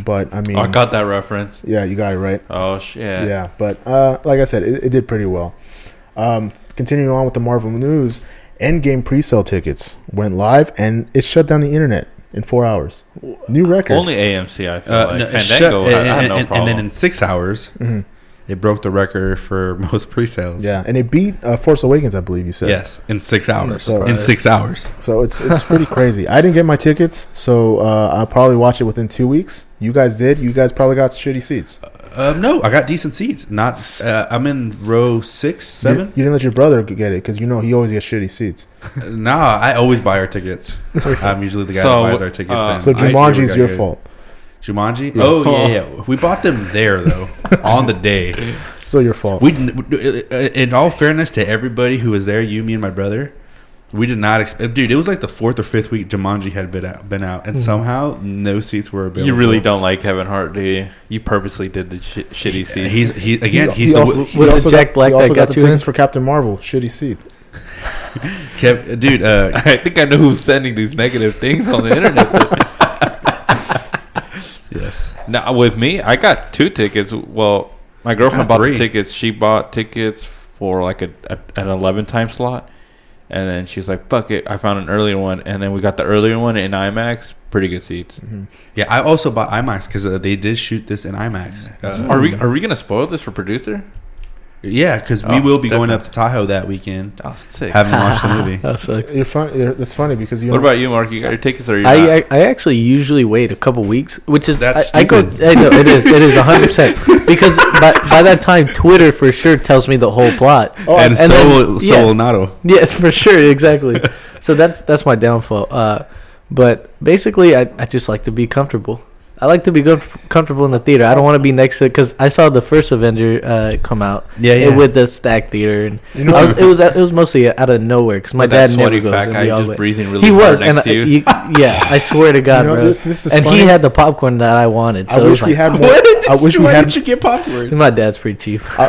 Speaker 3: But I mean,
Speaker 1: Oh, I got that reference.
Speaker 3: yeah, you got it right.
Speaker 1: Oh shit.
Speaker 3: Yeah, but uh, like I said, it, it did pretty well. Um, continuing on with the Marvel news, Endgame pre-sale tickets went live and it shut down the internet in four hours. New record.
Speaker 1: Only AMC. I feel
Speaker 2: Uh,
Speaker 1: like
Speaker 2: no, it
Speaker 1: Fandango.
Speaker 2: shut-
Speaker 1: I, I had
Speaker 2: and,
Speaker 1: no
Speaker 2: and-
Speaker 1: problem.
Speaker 2: and then in six hours,
Speaker 3: Mhm.
Speaker 2: It broke the record for most pre-sales.
Speaker 3: Yeah, and it beat uh, Force Awakens, I believe you said.
Speaker 2: Yes, in six hours.
Speaker 3: So-
Speaker 2: in six hours.
Speaker 3: So it's it's pretty crazy. I didn't get my tickets, so uh, I'll probably watch it within two weeks. You guys did. You guys probably got shitty seats.
Speaker 2: Um, no, I got decent seats. Not. Uh, I'm in row six, seven.
Speaker 3: you didn't let your brother get it because you know he always gets shitty seats.
Speaker 2: nah, I always buy our tickets. I'm usually the guy
Speaker 1: So,
Speaker 2: that buys our tickets.
Speaker 1: uh,
Speaker 3: So
Speaker 2: I see
Speaker 3: Jumanji's your
Speaker 2: got here.
Speaker 3: fault.
Speaker 2: Jumanji.
Speaker 3: Yeah.
Speaker 2: Oh yeah, yeah. We bought them there though on the day.
Speaker 3: It's still your fault.
Speaker 2: We, uh, in all fairness to everybody who was there, you, me, and my brother, we did not expect. Dude, it was like the fourth or fifth week Jumanji had been out, been out, and somehow no seats were available.
Speaker 1: you really don't like Kevin Hart, do you? You purposely did the shi shitty seats.
Speaker 2: He's he again.
Speaker 3: He-
Speaker 2: he's
Speaker 3: he
Speaker 2: the
Speaker 3: also,
Speaker 2: he-
Speaker 3: he
Speaker 4: Was it
Speaker 3: also
Speaker 4: Jack
Speaker 3: got,
Speaker 4: Black
Speaker 3: he also
Speaker 4: that
Speaker 3: got
Speaker 4: got
Speaker 3: the tickets for Captain Marvel. Shitty seat.
Speaker 2: Kev, dude. Uh,
Speaker 1: I think I know who's sending these negative things on the internet.
Speaker 2: Yes.
Speaker 1: now with me, I got two tickets. Well, my girlfriend bought
Speaker 2: three.
Speaker 1: the tickets. She bought tickets for like a, a an eleven time slot, and then she's like, "Fuck it!" I found an earlier one, and then we got the earlier one in IMAX. Pretty good seats.
Speaker 2: Yeah, I also bought IMAX because uh, they did shoot this in IMAX. Uh,
Speaker 1: Are we are we gonna spoil this for producer?
Speaker 2: Yeah, because we
Speaker 1: Oh,
Speaker 2: will be going
Speaker 1: definitely.
Speaker 2: up to Tahoe that weekend.
Speaker 1: Oh, sick.
Speaker 2: Having watched the movie.
Speaker 4: That sucks.
Speaker 3: You're fun. You're, that's funny because you.
Speaker 1: what
Speaker 3: know,
Speaker 1: about you, Mark? You got your tickets or you
Speaker 4: I,
Speaker 1: not?
Speaker 4: I I actually usually wait a couple weeks, which is
Speaker 2: That's
Speaker 4: I, I go.
Speaker 2: stupid.
Speaker 4: I know it is. It is hundred percent because by by that time Twitter for sure tells me the whole plot.
Speaker 3: Oh,
Speaker 2: and
Speaker 3: and
Speaker 2: so
Speaker 4: then-
Speaker 2: will- so
Speaker 4: yeah.
Speaker 2: will Nato.
Speaker 4: Yes, for sure, exactly. so that's that's my downfall. Uh, but basically, I, I just like to be comfortable. I like to be com- comfortable in the theater. I don't want to be next to because I saw the first Avenger uh, come out
Speaker 2: Yeah, yeah.
Speaker 4: with the stack theater, and
Speaker 3: You know
Speaker 4: I was, it was it was mostly out of nowhere because my dad never
Speaker 1: sweaty
Speaker 4: goes.
Speaker 1: fat
Speaker 4: and
Speaker 1: guy
Speaker 4: we all
Speaker 1: just
Speaker 4: went.
Speaker 1: breathing really
Speaker 4: he
Speaker 1: hard
Speaker 4: was,
Speaker 1: next
Speaker 4: and
Speaker 1: to
Speaker 4: I,
Speaker 1: you.
Speaker 4: you- yeah, I swear to God,
Speaker 3: You know,
Speaker 4: bro.
Speaker 3: this- this is
Speaker 4: and
Speaker 3: funny.
Speaker 4: he had the popcorn that I wanted. So
Speaker 3: I
Speaker 4: it was
Speaker 3: wish we
Speaker 4: like,
Speaker 3: had more.
Speaker 2: What?
Speaker 3: I wish we
Speaker 2: Why
Speaker 3: had.
Speaker 2: did you get popcorn?
Speaker 4: My dad's pretty cheap.
Speaker 3: I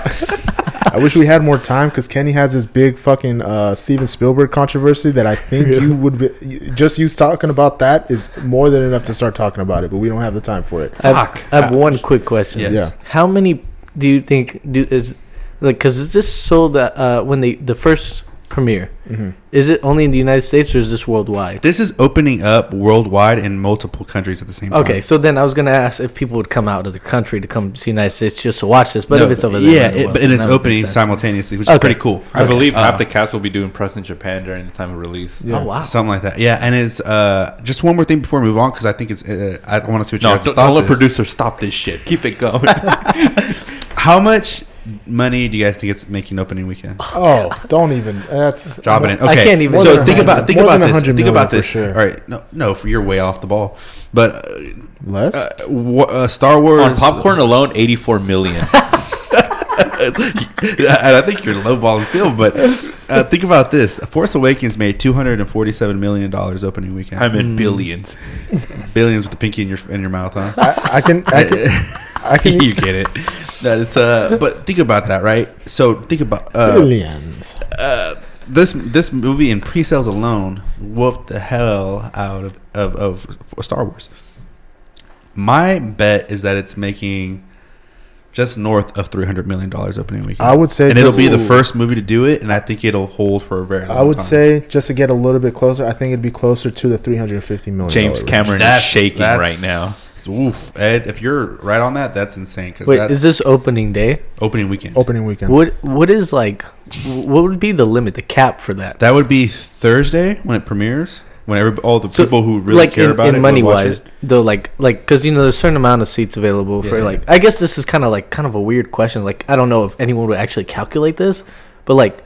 Speaker 3: wish we had more time because Kenny has this big fucking uh, Steven Spielberg controversy that I think you would be, just you talking about that is more than enough to start talking about it, but we don't have the time for it.
Speaker 4: I have,
Speaker 1: Fuck.
Speaker 4: I have one quick question.
Speaker 2: Yes.
Speaker 3: Yeah.
Speaker 4: How many do you think do is like because is this sold at, uh, when they the first premiere?
Speaker 3: Mm-hmm.
Speaker 4: Is it only in the United States or is this worldwide?
Speaker 2: This is opening up worldwide in multiple countries at the same time.
Speaker 4: Okay, so then I was gonna ask if people would come out of the country to come to the United States just to watch this, but
Speaker 2: No,
Speaker 4: if it's over there,
Speaker 2: yeah,
Speaker 4: then
Speaker 2: it, but and it's
Speaker 4: that would make
Speaker 2: opening simultaneously, which
Speaker 4: Okay.
Speaker 2: is pretty cool.
Speaker 1: I believe
Speaker 2: Uh,
Speaker 1: half the cast will be doing press in Japan during the time of release.
Speaker 3: Yeah.
Speaker 4: Oh wow!
Speaker 2: Something like that. Yeah, and it's uh, just one more thing before we move on because I think it's uh, I want to see what
Speaker 1: No,
Speaker 2: your guys'
Speaker 1: don't,
Speaker 2: thoughts
Speaker 1: don't let
Speaker 2: is.
Speaker 1: producer stop this shit. Keep it going.
Speaker 2: How much money do you guys think it's making opening weekend?
Speaker 3: Oh, don't even. That's
Speaker 2: Dropping it.
Speaker 4: Okay, I
Speaker 2: Okay,
Speaker 4: can't even-
Speaker 2: So think
Speaker 3: 100
Speaker 2: about think about this. Think about this.
Speaker 3: sure.
Speaker 2: All right, no, no, you're way off the ball. But uh,
Speaker 3: less.
Speaker 2: uh, wha- uh, Star Wars
Speaker 1: On popcorn alone, 84 million.
Speaker 2: and I think you're lowballing still, but uh, think about this: Force Awakens made 247 million dollars opening weekend.
Speaker 1: I'm in billions.
Speaker 2: Billions with the pinky in your in your mouth, huh?
Speaker 3: I, I can. I can. I can.
Speaker 2: you get it. That it's uh, but think about that, right? So think about uh,
Speaker 3: Billions.
Speaker 2: uh, this this movie in pre-sales alone whooped the hell out of, of, of Star Wars. My bet is that it's making just north of three hundred million dollars opening weekend.
Speaker 3: I would say,
Speaker 2: and it'll be the first movie to do it, and I think it'll hold for a very. Long
Speaker 3: I would
Speaker 2: time.
Speaker 3: say just to get a little bit closer. I think it'd be closer to the three hundred fifty million.
Speaker 1: James Cameron is shaking right now.
Speaker 2: Oof, Ed, if you're right on that, that's insane. Because
Speaker 4: Wait,
Speaker 2: that's
Speaker 4: is this opening day?
Speaker 2: opening weekend.
Speaker 3: opening weekend.
Speaker 4: What what is like? What would be the limit, the cap for that?
Speaker 2: That would be Thursday when it premieres. When every, all the
Speaker 4: So,
Speaker 2: people who really
Speaker 4: like
Speaker 2: care
Speaker 4: in,
Speaker 2: about
Speaker 4: in
Speaker 2: it
Speaker 4: money wise,
Speaker 2: it.
Speaker 4: though, like like because you know there's a certain amount of seats available for
Speaker 2: Yeah.
Speaker 4: like. I guess this is kind of like kind of a weird question. Like I don't know if anyone would actually calculate this, but like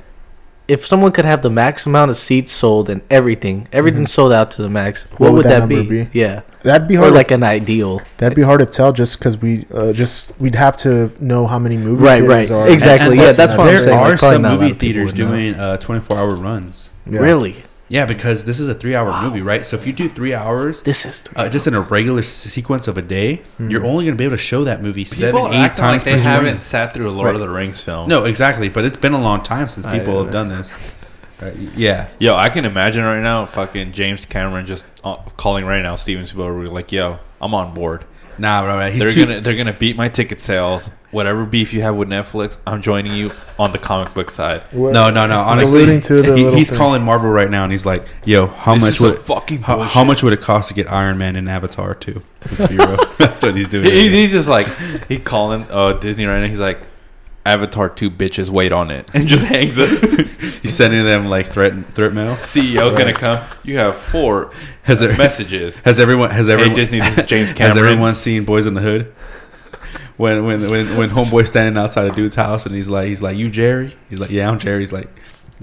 Speaker 4: if someone could have the max amount of seats sold and everything, everything sold out to the max, what, would, that, be?
Speaker 3: be?
Speaker 4: Yeah,
Speaker 3: That'd be hard.
Speaker 4: or
Speaker 3: hard.
Speaker 4: like an ideal.
Speaker 3: that'd be hard to tell just because we uh, just we'd have to know how many movies.
Speaker 4: Right, right. Exactly.
Speaker 2: And- and
Speaker 4: yeah,
Speaker 2: listen,
Speaker 4: that's what I'm
Speaker 2: there are some
Speaker 4: not a lot
Speaker 2: movie theaters
Speaker 4: would know.
Speaker 2: doing uh, 24 hour runs.
Speaker 3: Yeah.
Speaker 4: Really?
Speaker 2: Yeah, because this is a three-hour movie, right? So if you do three hours,
Speaker 4: This is three
Speaker 2: uh, just in a regular sequence of a day, you're only going to be able to show that movie seven, eight times
Speaker 1: like they
Speaker 2: per
Speaker 1: haven't sat through a Lord of the Rings film.
Speaker 2: No, exactly. But it's been a long time since people have done this. Right, Yeah.
Speaker 1: Yo, I can imagine right now, fucking James Cameron just uh, calling right now Steven Spielberg like, "Yo, I'm on board.
Speaker 2: Nah, bro, man. He's
Speaker 1: they're
Speaker 2: too,
Speaker 1: gonna they're gonna beat my ticket sales. Whatever beef you have with Netflix, I'm joining you on the comic book side.
Speaker 3: What-
Speaker 2: No, no, no.
Speaker 3: He's
Speaker 2: Honestly,
Speaker 3: alluding to the
Speaker 2: he-
Speaker 3: little
Speaker 2: he's
Speaker 3: thing.
Speaker 2: calling Marvel right now, and he's like, "Yo, how
Speaker 1: This
Speaker 2: much
Speaker 1: is
Speaker 2: would
Speaker 1: some fucking
Speaker 2: how, how
Speaker 1: bullshit.
Speaker 2: much would it cost to get Iron Man and Avatar too?" Let's be real. That's what he's doing.
Speaker 1: He, he's just like he calling uh, Disney right now. He's like, Avatar two bitches wait on it, and just hangs up.
Speaker 2: he's sending them like threat threat mail.
Speaker 1: CEO's gonna come. You have four
Speaker 2: Has there,
Speaker 1: messages.
Speaker 2: has everyone has
Speaker 1: Hey
Speaker 2: everyone
Speaker 1: Disney, this is James
Speaker 2: has everyone seen Boys in the Hood? When when when when homeboy standing outside a dude's house and he's like he's like you Jerry he's like yeah I'm Jerry he's like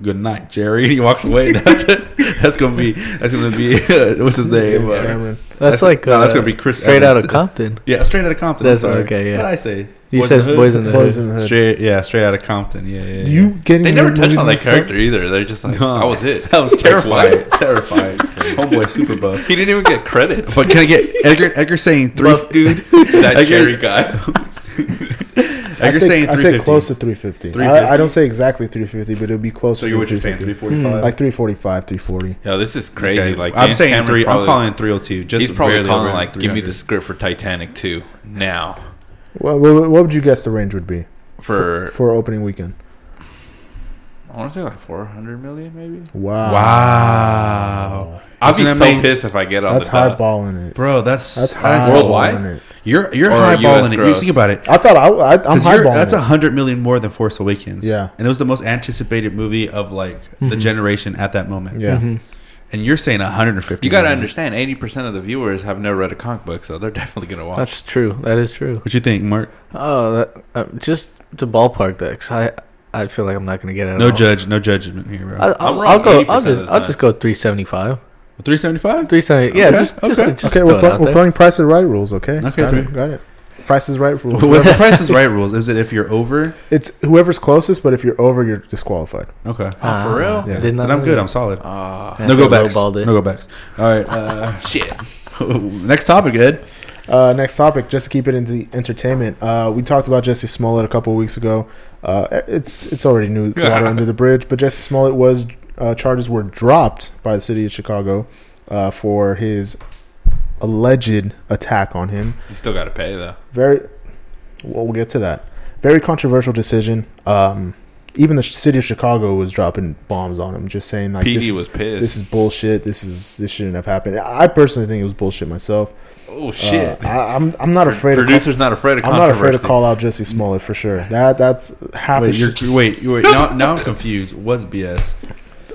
Speaker 2: good night Jerry and he walks away that's it that's gonna be that's gonna be what's his name
Speaker 3: James
Speaker 2: Uh,
Speaker 3: Cameron.
Speaker 4: That's, like
Speaker 2: no, that's
Speaker 4: uh,
Speaker 2: gonna be Chris
Speaker 4: straight out of Compton.
Speaker 2: Yeah, straight out of Compton.
Speaker 4: That's-
Speaker 2: I'm sorry.
Speaker 4: okay, yeah.
Speaker 2: What did I say?
Speaker 4: He
Speaker 2: Boys
Speaker 4: says
Speaker 2: in
Speaker 4: Boys
Speaker 2: Hood?
Speaker 4: in the
Speaker 3: Boys
Speaker 4: Hood.
Speaker 3: in the Hood.
Speaker 2: Straight, yeah, straight out of Compton. Yeah, yeah. yeah.
Speaker 3: You getting
Speaker 1: They never
Speaker 3: your
Speaker 1: touched on that
Speaker 3: mixed up?
Speaker 1: character either. They're just like,
Speaker 2: No.
Speaker 1: that was it.
Speaker 2: That was
Speaker 1: Like,
Speaker 2: terrifying.
Speaker 1: what?
Speaker 2: terrifying. Homeboy, super buff.
Speaker 1: He didn't even get credit.
Speaker 2: But can I get Edgar? Edgar saying three.
Speaker 1: Buff dude, that
Speaker 2: Edgar-
Speaker 1: Jerry guy.
Speaker 3: I
Speaker 2: Edgar
Speaker 3: say,
Speaker 2: saying
Speaker 3: I say close to 350.
Speaker 2: 350?
Speaker 3: I, I don't say exactly 350, but it'll be close
Speaker 2: So
Speaker 3: to
Speaker 2: you what you're saying?
Speaker 3: 350.
Speaker 2: Three forty five.
Speaker 3: Like 345, 340.
Speaker 1: Yo, this is crazy.
Speaker 2: Okay.
Speaker 1: Like
Speaker 2: I'm
Speaker 1: James
Speaker 2: saying
Speaker 1: Cameron
Speaker 2: three.
Speaker 1: Probably,
Speaker 2: I'm calling three hundred two. Just
Speaker 1: he's probably calling like, give me the script for Titanic two now
Speaker 3: What, what, what would you guess the range would be
Speaker 1: for.
Speaker 3: for opening weekend?
Speaker 1: I want to say like four hundred million, maybe.
Speaker 3: Wow.
Speaker 2: Wow,
Speaker 1: I'd be so
Speaker 2: that
Speaker 1: pissed if I get on
Speaker 3: That's
Speaker 1: the dot.
Speaker 3: highballing it.
Speaker 2: bro. That's
Speaker 3: That's
Speaker 2: that's
Speaker 1: Worldwide?
Speaker 3: it.
Speaker 2: You're you're
Speaker 1: Or
Speaker 2: highballing it. You
Speaker 1: gross?
Speaker 2: think about it.
Speaker 3: I thought I, I, I'm
Speaker 2: 'Cause you're-
Speaker 3: highballing
Speaker 2: that's a hundred million more than Force Awakens.
Speaker 3: Yeah.
Speaker 2: and it was the most anticipated movie of like the generation at that moment.
Speaker 3: Yeah.
Speaker 4: Mhm.
Speaker 2: and you're saying 150.
Speaker 1: You got to understand, eighty percent of the viewers have never read a comic book, so they're definitely gonna watch.
Speaker 4: That's true. That is true.
Speaker 2: What you think, Mark?
Speaker 4: Oh, that, uh, just to ballpark that, because I, I feel like I'm not gonna get it. At
Speaker 2: No
Speaker 4: all.
Speaker 2: judge, no judgment here, bro.
Speaker 4: I,
Speaker 1: I'm
Speaker 4: I'll,
Speaker 1: wrong
Speaker 4: I'll go.
Speaker 1: 80%
Speaker 4: I'll
Speaker 1: of
Speaker 4: just. I'll just go 375.
Speaker 2: 375.
Speaker 4: 370. Yeah,
Speaker 2: Okay,
Speaker 4: just just,
Speaker 2: okay.
Speaker 4: just
Speaker 3: Okay, we're,
Speaker 4: it
Speaker 3: pl-
Speaker 4: out
Speaker 3: we're playing Price is Right rules. Okay.
Speaker 2: Okay,
Speaker 3: Got it. Got it. Price is Right rules.
Speaker 2: What's the Price is Right rules? Is it if you're over?
Speaker 3: it's whoever's closest, but if you're over, you're disqualified.
Speaker 2: Okay.
Speaker 1: Oh, for real?
Speaker 3: Yeah.
Speaker 4: Did not
Speaker 2: Then I'm good.
Speaker 4: that.
Speaker 2: I'm solid.
Speaker 1: Ah,
Speaker 4: Yeah,
Speaker 2: no go backs. No go backs. All right. Uh,
Speaker 1: shit.
Speaker 2: next topic, Ed.
Speaker 3: Uh, next topic, just to keep it into the entertainment. Uh, we talked about Jesse Smollett a couple of weeks ago. Uh, it's it's already new water under the bridge, but Jesse Smollett was uh, charges were dropped by the city of Chicago uh, for his alleged attack on him.
Speaker 1: You still got to pay though.
Speaker 3: Very well, we'll get to that. Very controversial decision. Um, even the city of Chicago was dropping bombs on him, just saying like
Speaker 1: PD
Speaker 3: this,
Speaker 1: was pissed.
Speaker 3: this is bullshit. This is this shouldn't have happened. I personally think it was bullshit myself.
Speaker 1: oh shit.
Speaker 3: Uh, I, I'm I'm not afraid. Of call,
Speaker 1: Producer's not afraid of
Speaker 3: I'm not afraid to call out Jesse Smollett for sure. That that's half
Speaker 2: Wait,
Speaker 3: a
Speaker 2: you're,
Speaker 3: shit.
Speaker 2: wait, wait. Now, now I'm confused. What's BS?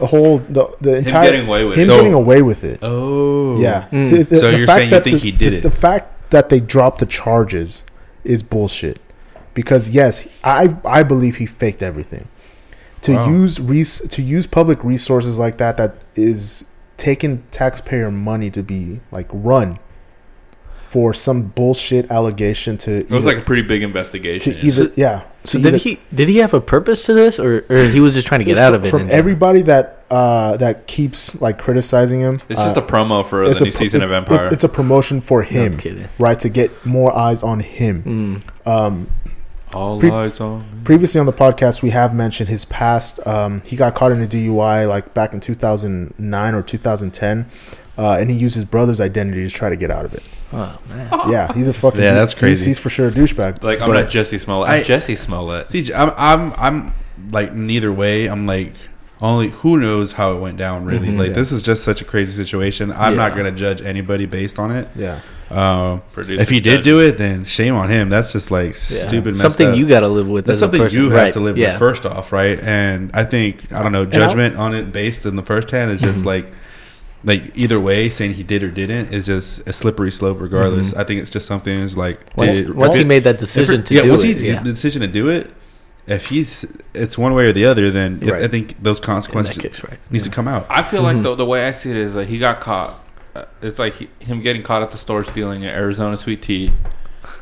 Speaker 3: The whole the the entire him
Speaker 1: getting away with
Speaker 3: him
Speaker 1: it.
Speaker 2: So-
Speaker 3: getting away with it.
Speaker 2: Oh,
Speaker 3: Yeah.
Speaker 4: Mm.
Speaker 3: The- the-
Speaker 2: So
Speaker 3: the
Speaker 2: you're
Speaker 3: fact
Speaker 2: saying you
Speaker 3: that
Speaker 2: think
Speaker 3: the-
Speaker 2: he did
Speaker 3: the,
Speaker 2: it?
Speaker 3: The fact that they dropped the charges is bullshit. Because yes, I I believe he faked everything. To
Speaker 2: Wow.
Speaker 3: use res- to use public resources like that that is taking taxpayer money to be like run for some bullshit allegation to
Speaker 1: It was like a pretty big investigation.
Speaker 3: to either yeah.
Speaker 4: So did
Speaker 3: either-
Speaker 4: he did he have a purpose to this, or, or he was just trying to get out of it?
Speaker 3: from everybody that uh that keeps like criticizing him?
Speaker 1: It's just
Speaker 3: uh,
Speaker 1: a promo for the
Speaker 3: it's a
Speaker 1: new
Speaker 3: pro-
Speaker 1: season
Speaker 3: it-
Speaker 1: of Empire.
Speaker 3: it- it's a promotion for him,
Speaker 4: I'm
Speaker 3: right? To get more eyes on him.
Speaker 4: Mm.
Speaker 3: Um,
Speaker 1: All
Speaker 3: pre-
Speaker 1: eyes on. me.
Speaker 3: previously on the podcast, we have mentioned his past. Um, he got caught in a DUI like back in 2009 or 2010, uh, and he used his brother's identity to try to get out of it.
Speaker 4: Oh man.
Speaker 3: Yeah, he's a fucking.
Speaker 2: Yeah, that's crazy.
Speaker 3: He's, for sure a douchebag.
Speaker 1: Like I'm
Speaker 2: But
Speaker 1: not Jesse Smollett. I'm
Speaker 2: I-
Speaker 1: Jesse Smollett.
Speaker 2: See, I'm, I'm, I'm like neither way. I'm like only who knows how it went down. Really,
Speaker 4: Mhm.
Speaker 2: like
Speaker 3: Yeah.
Speaker 2: this is just such a crazy situation. I'm not
Speaker 4: Yeah.
Speaker 2: gonna judge anybody based on it.
Speaker 3: Yeah,
Speaker 2: Um,
Speaker 1: Producer's
Speaker 2: if he did do it, then shame on him. That's just like
Speaker 4: Yeah.
Speaker 2: stupid. messed
Speaker 4: Something
Speaker 2: up.
Speaker 4: you got to live with.
Speaker 2: That's
Speaker 4: as a
Speaker 2: something
Speaker 4: person.
Speaker 2: you have
Speaker 4: Right,
Speaker 2: to live
Speaker 4: yeah.
Speaker 2: with first off, right? And I think I don't know judgment on it based in the first hand is just
Speaker 4: Mhm.
Speaker 2: like like either way saying he did or didn't is just a slippery slope. Regardless,
Speaker 4: Mhm.
Speaker 2: I think it's just something is like
Speaker 4: Once,
Speaker 2: did-
Speaker 4: once he
Speaker 2: it-
Speaker 4: made that
Speaker 2: if
Speaker 4: decision
Speaker 2: it-
Speaker 4: to
Speaker 2: yeah,
Speaker 4: do
Speaker 2: once
Speaker 4: it,
Speaker 2: he
Speaker 4: yeah.
Speaker 2: the decision to do it, if he's it's one way or the other, then it- I think those consequences
Speaker 4: case, right?
Speaker 2: needs to come out.
Speaker 1: I feel
Speaker 4: Mhm.
Speaker 1: like the the way I see it is that he got caught. Uh, It's like he, him getting caught at the store stealing an Arizona sweet tea.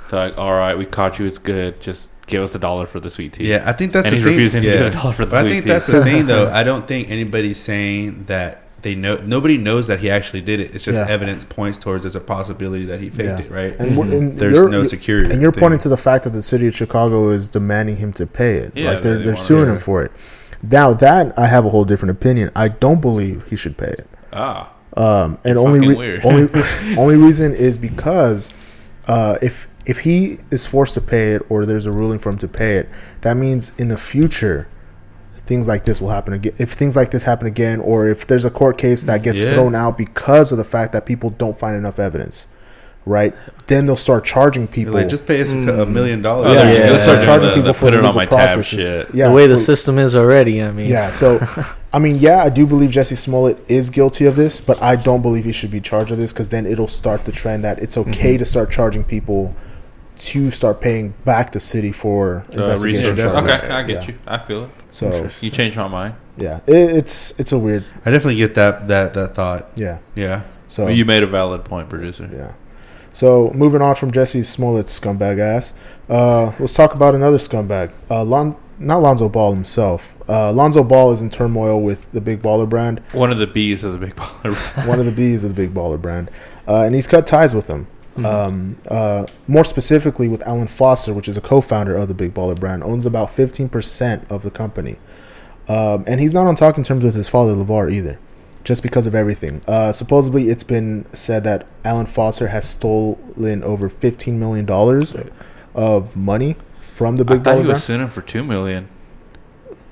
Speaker 1: So like, all right, we caught you. It's good. Just give us a dollar for the sweet tea.
Speaker 2: Yeah, I think that's
Speaker 1: and
Speaker 2: the
Speaker 1: he's
Speaker 2: thing.
Speaker 1: refusing
Speaker 2: yeah.
Speaker 1: to give a dollar for the
Speaker 2: But I think
Speaker 1: tea.
Speaker 2: that's the thing, though. I don't think anybody's saying that they know nobody knows that he actually did it. It's just
Speaker 3: Yeah.
Speaker 2: evidence points towards there's a possibility that he faked
Speaker 3: Yeah.
Speaker 2: it, right?
Speaker 3: And, we're- and
Speaker 2: There's
Speaker 3: you're-
Speaker 2: no security.
Speaker 3: And you're
Speaker 2: thing.
Speaker 3: pointing to the fact that the city of Chicago is demanding him to pay it.
Speaker 1: Yeah,
Speaker 3: like they're
Speaker 1: they
Speaker 3: they're
Speaker 1: wanna-
Speaker 3: suing him for it. Now that I have a whole different opinion. I don't believe he should pay it.
Speaker 1: Ah,
Speaker 3: Um, and only re- only only reason is because uh, if if he is forced to pay it or there's a ruling for him to pay it, that means in the future things like this will happen again. If things like this happen again, or if there's a court case that gets
Speaker 2: Yeah.
Speaker 3: thrown out because of the fact that people don't find enough evidence, right? Then they'll start charging people.
Speaker 2: like, just pay us a
Speaker 4: Mm.
Speaker 2: a million dollars.
Speaker 3: Yeah,
Speaker 1: they're just
Speaker 3: they'll start charging people
Speaker 1: the
Speaker 3: for
Speaker 1: put
Speaker 3: the
Speaker 1: it on
Speaker 3: legal
Speaker 1: my tab
Speaker 3: processes.
Speaker 1: shit.
Speaker 3: Yeah,
Speaker 4: the way the system is already. I mean,
Speaker 3: yeah, so I mean, yeah, I do believe Jesse Smollett is guilty of this, but I don't believe he should be charged with this because then it'll start the trend that it's okay to start charging people to start paying back the city for
Speaker 1: uh,
Speaker 3: investigation charges.
Speaker 1: Okay, I get
Speaker 3: Yeah.
Speaker 1: you. I feel it.
Speaker 3: So
Speaker 1: You changed my mind.
Speaker 3: yeah, it, it's it's a weird
Speaker 2: I definitely get that that that thought.
Speaker 3: yeah.
Speaker 2: Yeah.
Speaker 3: So
Speaker 1: you made a valid point, producer.
Speaker 3: yeah. So moving on from Jesse Smollett's scumbag ass, uh, let's talk about another scumbag. Uh, Lon- not Lonzo Ball himself. Uh, Lonzo Ball is in turmoil with the Big Baller brand.
Speaker 1: One of the B's of the big baller.
Speaker 3: one of the B's of the Big Baller brand, uh, and he's cut ties with them. Um, uh, more specifically, with Alan Foster, which is a co-founder of the Big Baller brand, owns about fifteen percent of the company, um, and he's not on talking terms with his father LaVar either, just because of everything. Uh, supposedly, it's been said that Alan Foster has stolen over fifteen million dollars of money from the Big
Speaker 1: I
Speaker 3: Big
Speaker 1: thought
Speaker 3: Baller
Speaker 1: he was
Speaker 3: brand.
Speaker 1: suing him for two million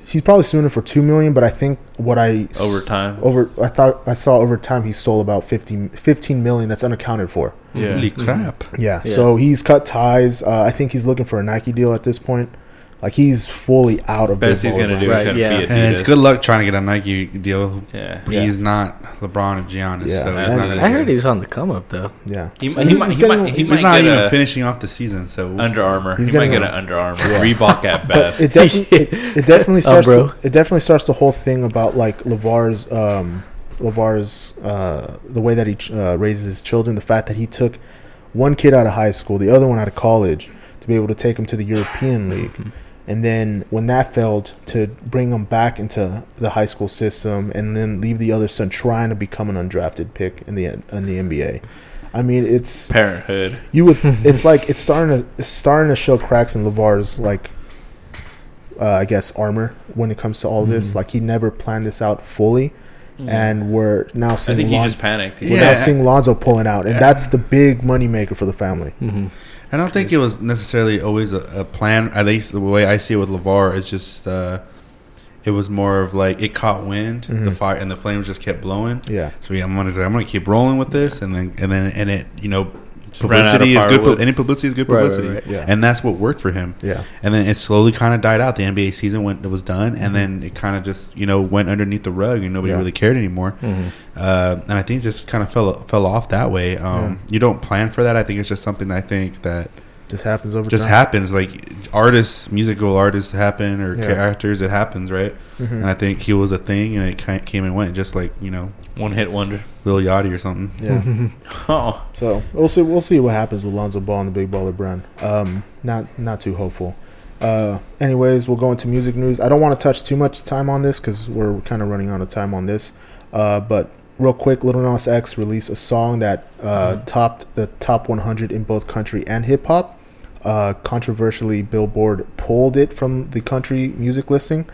Speaker 3: He's probably suing him for two million, but I think what I s-
Speaker 1: over time.
Speaker 3: over I thought I saw over time he stole about 15, 15 million that's unaccounted for.
Speaker 1: Yeah.
Speaker 2: Holy crap.
Speaker 3: Yeah.
Speaker 4: Yeah.
Speaker 3: So he's cut ties. Uh, I think he's looking for a Nike deal at this point. Like he's fully out of.
Speaker 1: Best
Speaker 3: Big
Speaker 1: he's
Speaker 3: Baller
Speaker 1: gonna do is
Speaker 4: Right,
Speaker 1: gonna
Speaker 4: yeah.
Speaker 1: be Adidas.
Speaker 2: And it's good luck trying to get a Nike deal.
Speaker 1: Yeah.
Speaker 3: Yeah.
Speaker 2: He's not LeBron and Giannis,
Speaker 3: Yeah.
Speaker 2: so he's
Speaker 3: And
Speaker 2: not.
Speaker 3: I
Speaker 4: I heard he was on the come up though.
Speaker 3: Yeah.
Speaker 1: He,
Speaker 3: And
Speaker 1: he,
Speaker 3: he's
Speaker 1: might, he
Speaker 3: getting-
Speaker 1: might, he
Speaker 2: he's
Speaker 1: might
Speaker 2: not
Speaker 1: get
Speaker 2: even
Speaker 1: a
Speaker 2: finishing off the season. So
Speaker 1: Under Armour.
Speaker 3: He's
Speaker 1: he might
Speaker 3: getting
Speaker 1: get an Under Armour.
Speaker 3: Yeah.
Speaker 1: Reebok at
Speaker 3: But
Speaker 1: best.
Speaker 3: it definitely it, it definitely starts
Speaker 4: bro.
Speaker 3: to, it definitely starts the whole thing about like Lavar's um Lavar's uh the way that he ch- uh, raises his children, the fact that he took one kid out of high school, the other one out of college, to be able to take him to the European League. And then when that failed, to bring him back into the high school system, and then leave the other son trying to become an undrafted pick in the in the NBA. I mean, it's
Speaker 1: Parenthood.
Speaker 3: you would. It's like it's starting to it's starting to show cracks in Lavar's like, uh, I guess armor when it comes to all this. Like he never planned this out fully, and we're now
Speaker 1: I
Speaker 3: seeing
Speaker 1: think he just panicked.
Speaker 3: we're
Speaker 2: Yeah.
Speaker 3: now seeing Lonzo pulling out, and that's the big moneymaker for the family.
Speaker 4: Mm-hmm.
Speaker 2: I don't think it was necessarily always a, a plan. At least the way I see it with LaVar, it's just uh, it was more of like it caught wind, the
Speaker 3: Mhm.
Speaker 2: fire and the flames just kept blowing.
Speaker 3: Yeah,
Speaker 2: So yeah, I'm gonna say I'm gonna keep rolling with this, and then and then and it you know
Speaker 1: ran out of
Speaker 2: publicity is good. pu- Any publicity is good
Speaker 4: Right, right,
Speaker 2: publicity,
Speaker 4: right.
Speaker 3: Yeah.
Speaker 2: and that's what worked for him.
Speaker 3: yeah,
Speaker 2: And then it slowly kind of died out. The NBA season went it was done,
Speaker 3: Mm-hmm.
Speaker 2: and then it kind of just you know went underneath the rug, and nobody
Speaker 3: Yeah.
Speaker 2: really cared anymore.
Speaker 4: Mm-hmm.
Speaker 2: Uh, and I think it just kind of fell fell off that way. Um, You don't plan for that. I think it's just something I think that
Speaker 3: just happens over
Speaker 2: just
Speaker 3: time.
Speaker 2: happens. Like artists, musical artists happen, or
Speaker 3: Yeah.
Speaker 2: characters, it happens, right?
Speaker 3: Mhm.
Speaker 2: And I think he was a thing, and it ki- came and went, just like you know,
Speaker 1: One hit wonder.
Speaker 2: Lil Yachty or something.
Speaker 3: Yeah.
Speaker 1: Oh.
Speaker 3: So we'll see. We'll see what happens with Lonzo Ball and the Big Baller brand. Um, not not too hopeful. Uh, anyways, we'll go into music news. I don't want to touch too much time on this because we're kind of running out of time on this. Uh, but real quick, Lil Nas X released a song that uh, topped the top 100 in both country and hip hop. Uh, controversially, Billboard pulled it from the country music listing,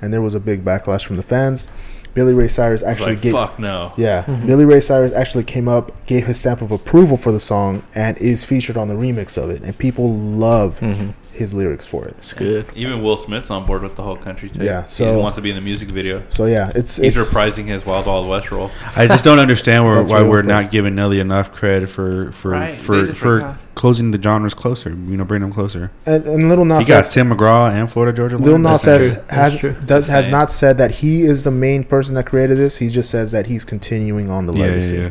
Speaker 3: and there was a big backlash from the fans. Billy Ray Cyrus actually
Speaker 1: like,
Speaker 3: gave
Speaker 1: fuck no.
Speaker 3: yeah, Billy Ray Cyrus actually came up, gave his stamp of approval for the song, and is featured on the remix of it. And people love
Speaker 4: Mm-hmm.
Speaker 3: His lyrics for it.
Speaker 4: It's good.
Speaker 1: Even Will Smith's on board with the whole country thing.
Speaker 3: Yeah, so he
Speaker 1: wants to be in the music video.
Speaker 3: So yeah, it's
Speaker 1: He's
Speaker 3: it's
Speaker 1: reprising his Wild Wild West role.
Speaker 2: I just don't understand where, why we're
Speaker 3: quick.
Speaker 2: not giving Nelly enough credit for for
Speaker 1: Right,
Speaker 2: for for closing the genres closer. You know, bring them closer.
Speaker 3: and, and Little
Speaker 2: He
Speaker 3: Nas
Speaker 2: got
Speaker 3: X,
Speaker 2: Sam McGraw and Florida Georgia.
Speaker 3: Lil
Speaker 2: Line.
Speaker 3: Nas
Speaker 2: That's
Speaker 3: has does has
Speaker 1: Insane.
Speaker 3: not said that he is the main person that created this. He just says that he's continuing on the
Speaker 2: yeah,
Speaker 3: legacy.
Speaker 2: yeah,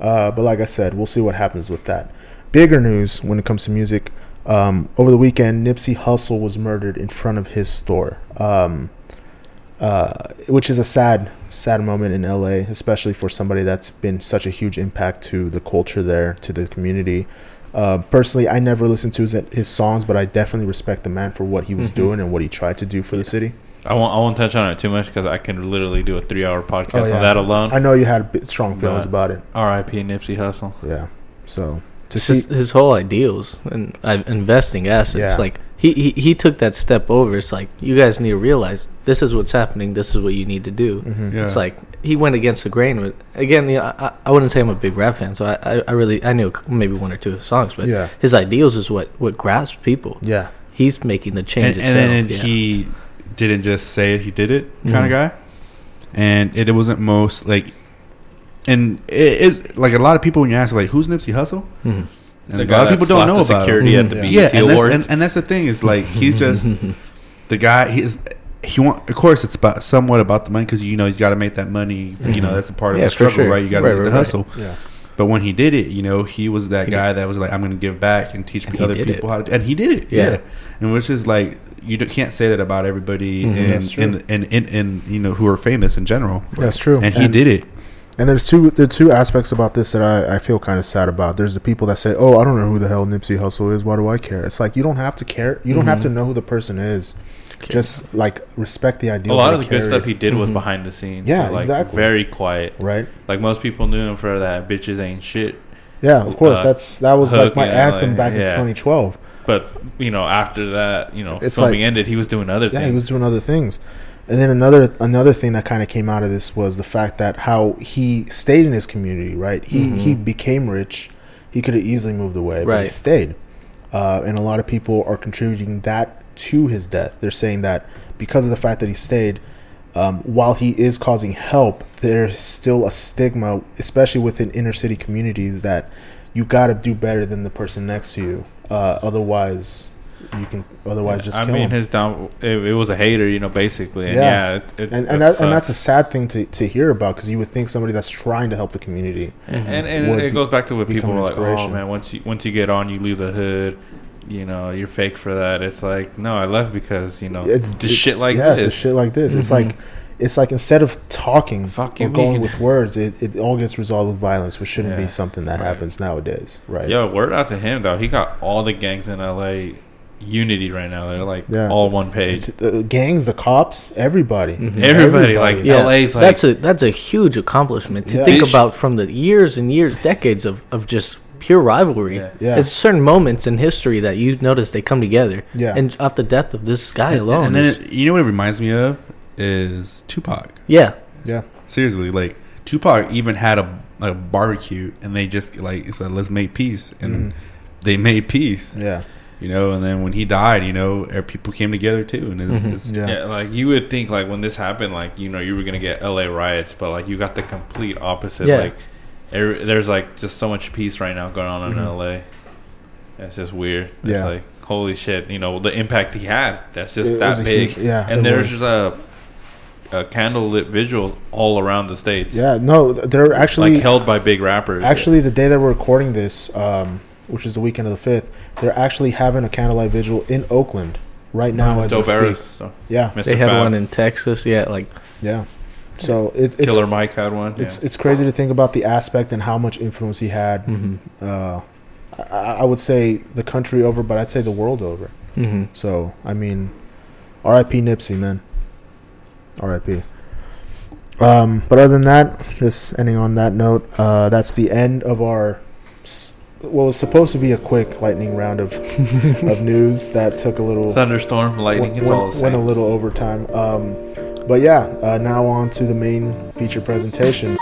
Speaker 2: yeah.
Speaker 3: Uh, but like I said, we'll see what happens with that. Bigger news when it comes to music. Um, over the weekend, Nipsey Hussle was murdered in front of his store, um, uh, which is a sad, sad moment in LA, especially for somebody that's been such a huge impact to the culture there, to the community. Uh, personally, I never listened to his, his songs, but I definitely respect the man for what he was
Speaker 4: Mhm.
Speaker 3: doing and what he tried to do for the city.
Speaker 1: I won't. I won't touch on it too much because I can literally do a three-hour podcast
Speaker 3: Oh, yeah.
Speaker 1: on that alone.
Speaker 3: I know you had strong feelings
Speaker 1: But-
Speaker 3: about it.
Speaker 1: R.I.P. Nipsey Hussle.
Speaker 3: Yeah. So to see,
Speaker 4: his, his whole ideals and uh, investing assets.
Speaker 3: Yeah.
Speaker 4: Like he, he he took that step over. It's like you guys need to realize this is what's happening. This is what you need to do.
Speaker 3: Mhm.
Speaker 2: Yeah.
Speaker 4: It's like he went against the grain with again. You know, I, I wouldn't say I'm a big rap fan, so I, I, I really I knew maybe one or two songs, but
Speaker 3: Yeah.
Speaker 4: his ideals is what what grasps people.
Speaker 3: yeah,
Speaker 4: He's making the change
Speaker 2: and,
Speaker 4: itself.
Speaker 2: and then
Speaker 4: yeah.
Speaker 2: he didn't just say it, he did it kind
Speaker 4: Mhm.
Speaker 2: of guy and it, wasn't most like and it is like a lot of people when you ask like who's Nipsey Hussle
Speaker 4: Mhm.
Speaker 2: and
Speaker 1: The
Speaker 2: a
Speaker 1: guy
Speaker 2: lot of people don't know
Speaker 1: the
Speaker 2: about
Speaker 1: security
Speaker 2: him.
Speaker 1: at the
Speaker 3: Yeah.
Speaker 1: BET
Speaker 2: yeah and that's, and, and that's the thing is like he's just the guy he's he want of course it's about somewhat about the money because you know he's got to make that money you know that's a part of
Speaker 4: Yeah,
Speaker 2: the struggle
Speaker 4: sure.
Speaker 2: right you got to
Speaker 4: Right,
Speaker 2: make the
Speaker 4: right, right.
Speaker 2: hustle
Speaker 3: yeah,
Speaker 2: but when he did it, you know, he was that
Speaker 4: He
Speaker 2: guy that was like, "I'm going to give back and teach
Speaker 4: And
Speaker 2: other
Speaker 4: did
Speaker 2: people how to." And he did it,
Speaker 4: Yeah.
Speaker 2: yeah. And which is like, you can't say that about everybody
Speaker 4: Mhm.
Speaker 2: And, and, and, and and you know who are famous in general.
Speaker 3: that's true.
Speaker 2: And he did it.
Speaker 3: And there's two there are two aspects about this that I, I feel kind of sad about. There's the people that say, "Oh, I don't know who the hell Nipsey Hussle is. Why do I care?" It's like you don't have to care. You don't have to know who the person is. Just like respect the
Speaker 1: idea.
Speaker 3: A
Speaker 1: lot of the
Speaker 3: he
Speaker 1: good stuff he did was
Speaker 4: Mhm.
Speaker 1: behind the scenes.
Speaker 3: Yeah,
Speaker 1: like,
Speaker 3: exactly.
Speaker 1: Very quiet.
Speaker 3: right?
Speaker 1: Like most people knew him for that bitches ain't shit.
Speaker 3: Yeah, of course.
Speaker 1: Uh,
Speaker 3: that's that was
Speaker 1: Hook,
Speaker 3: like my
Speaker 1: yeah,
Speaker 3: anthem
Speaker 1: like,
Speaker 3: back in 2012.
Speaker 1: But you know, after that, you know,
Speaker 3: It's
Speaker 1: filming
Speaker 3: like-
Speaker 1: ended, he was doing other
Speaker 3: Yeah,
Speaker 1: things.
Speaker 3: he was doing other things. And then another another thing that kind of came out of this was the fact that how he stayed in his community, right? He
Speaker 4: Mhm.
Speaker 3: he became rich. He could have easily moved away, but he stayed. Uh, and a lot of people are contributing that to his death. They're saying that because of the fact that he stayed, um, while he is causing help, there's still a stigma, especially within inner city communities, that you got to do better than the person next to you. Uh, otherwise, you can otherwise just
Speaker 1: I mean,
Speaker 3: him.
Speaker 1: his down. It, it was a hater, you know, basically. And
Speaker 3: Yeah.
Speaker 1: yeah, it, it,
Speaker 3: and and, that, and that's a sad thing to, to hear about because you would think somebody that's trying to help the community.
Speaker 1: And and, and it goes back to what people are like. Oh man, once you once you get on, you leave the hood. You know, you're fake for that. It's like no, I left because you know
Speaker 3: It's it's-
Speaker 1: shit like
Speaker 3: yeah,
Speaker 1: this.
Speaker 3: a shit like this. It's
Speaker 4: Mhm.
Speaker 3: like it's like instead of talking
Speaker 1: Fuck
Speaker 3: or going
Speaker 1: mean.
Speaker 3: with words, it, it all gets resolved with violence, which shouldn't be something that
Speaker 1: Right.
Speaker 3: happens nowadays, right?
Speaker 1: Yo, word out to him though. He got all the gangs in LA unity right now. They're like
Speaker 3: Yeah.
Speaker 1: all one page.
Speaker 3: The gangs, the cops, everybody,
Speaker 4: Mhm.
Speaker 1: Everybody, like
Speaker 4: Yeah,
Speaker 1: LA's like
Speaker 4: that's a that's a huge accomplishment to
Speaker 3: Yeah.
Speaker 4: think
Speaker 1: Bitch.
Speaker 4: about from the years and years, decades of, of just pure rivalry.
Speaker 1: Yeah.
Speaker 3: Yeah.
Speaker 4: It's certain moments in history that you notice they come together.
Speaker 3: Yeah.
Speaker 4: And off the death of this guy
Speaker 2: And,
Speaker 4: alone.
Speaker 2: and then it, you know what it reminds me of is Tupac.
Speaker 4: yeah.
Speaker 3: yeah,
Speaker 2: Seriously, like Tupac even had a, a barbecue and they just like it said, "Let's make peace," and
Speaker 3: Mhm.
Speaker 2: they made peace.
Speaker 3: yeah,
Speaker 2: You know, and then when he died, you know, er, people came together too, and it's,
Speaker 4: Mhm.
Speaker 2: it's,
Speaker 3: yeah,
Speaker 1: Yeah, like you would think like when this happened, like you know you were gonna get LA riots, but like you got the complete opposite.
Speaker 4: Yeah.
Speaker 1: Like every, there's like just so much peace right now going on in
Speaker 3: Mhm.
Speaker 1: LA. It's just weird. It's
Speaker 3: Yeah.
Speaker 1: like holy shit, you know the impact he had. That's just
Speaker 3: It
Speaker 1: that
Speaker 3: was
Speaker 1: big.
Speaker 3: huge- yeah,
Speaker 1: and there's
Speaker 3: was.
Speaker 1: just a, a candlelit visuals all around the states.
Speaker 3: yeah. No, they're actually
Speaker 1: like held by big rappers.
Speaker 3: Actually, the day that we're recording this, um, which is the weekend of the fifth, they're actually having a candlelight vigil in Oakland right now as we
Speaker 1: era.
Speaker 3: speak.
Speaker 1: So
Speaker 3: Yeah,
Speaker 1: Mr.
Speaker 4: They had
Speaker 1: Fab,
Speaker 4: one in Texas. Yeah, like
Speaker 3: yeah. So it, it's
Speaker 1: Killer Mike had one.
Speaker 3: it's
Speaker 1: yeah.
Speaker 3: it's crazy to think about the aspect and how much influence he had.
Speaker 4: hmm
Speaker 3: Uh, I, I would say the country over, but I'd say the world over.
Speaker 4: hmm
Speaker 3: So I mean, R.I.P. Nipsey, man. R.I.P. Um, but other than that, just ending on that note, uh, that's the end of our s- what was supposed to be a quick lightning round of of news that took a little
Speaker 1: thunderstorm, lightning.
Speaker 3: went,
Speaker 1: It's all the
Speaker 3: went a little overtime. Um, but yeah, uh, now on to the main feature presentation.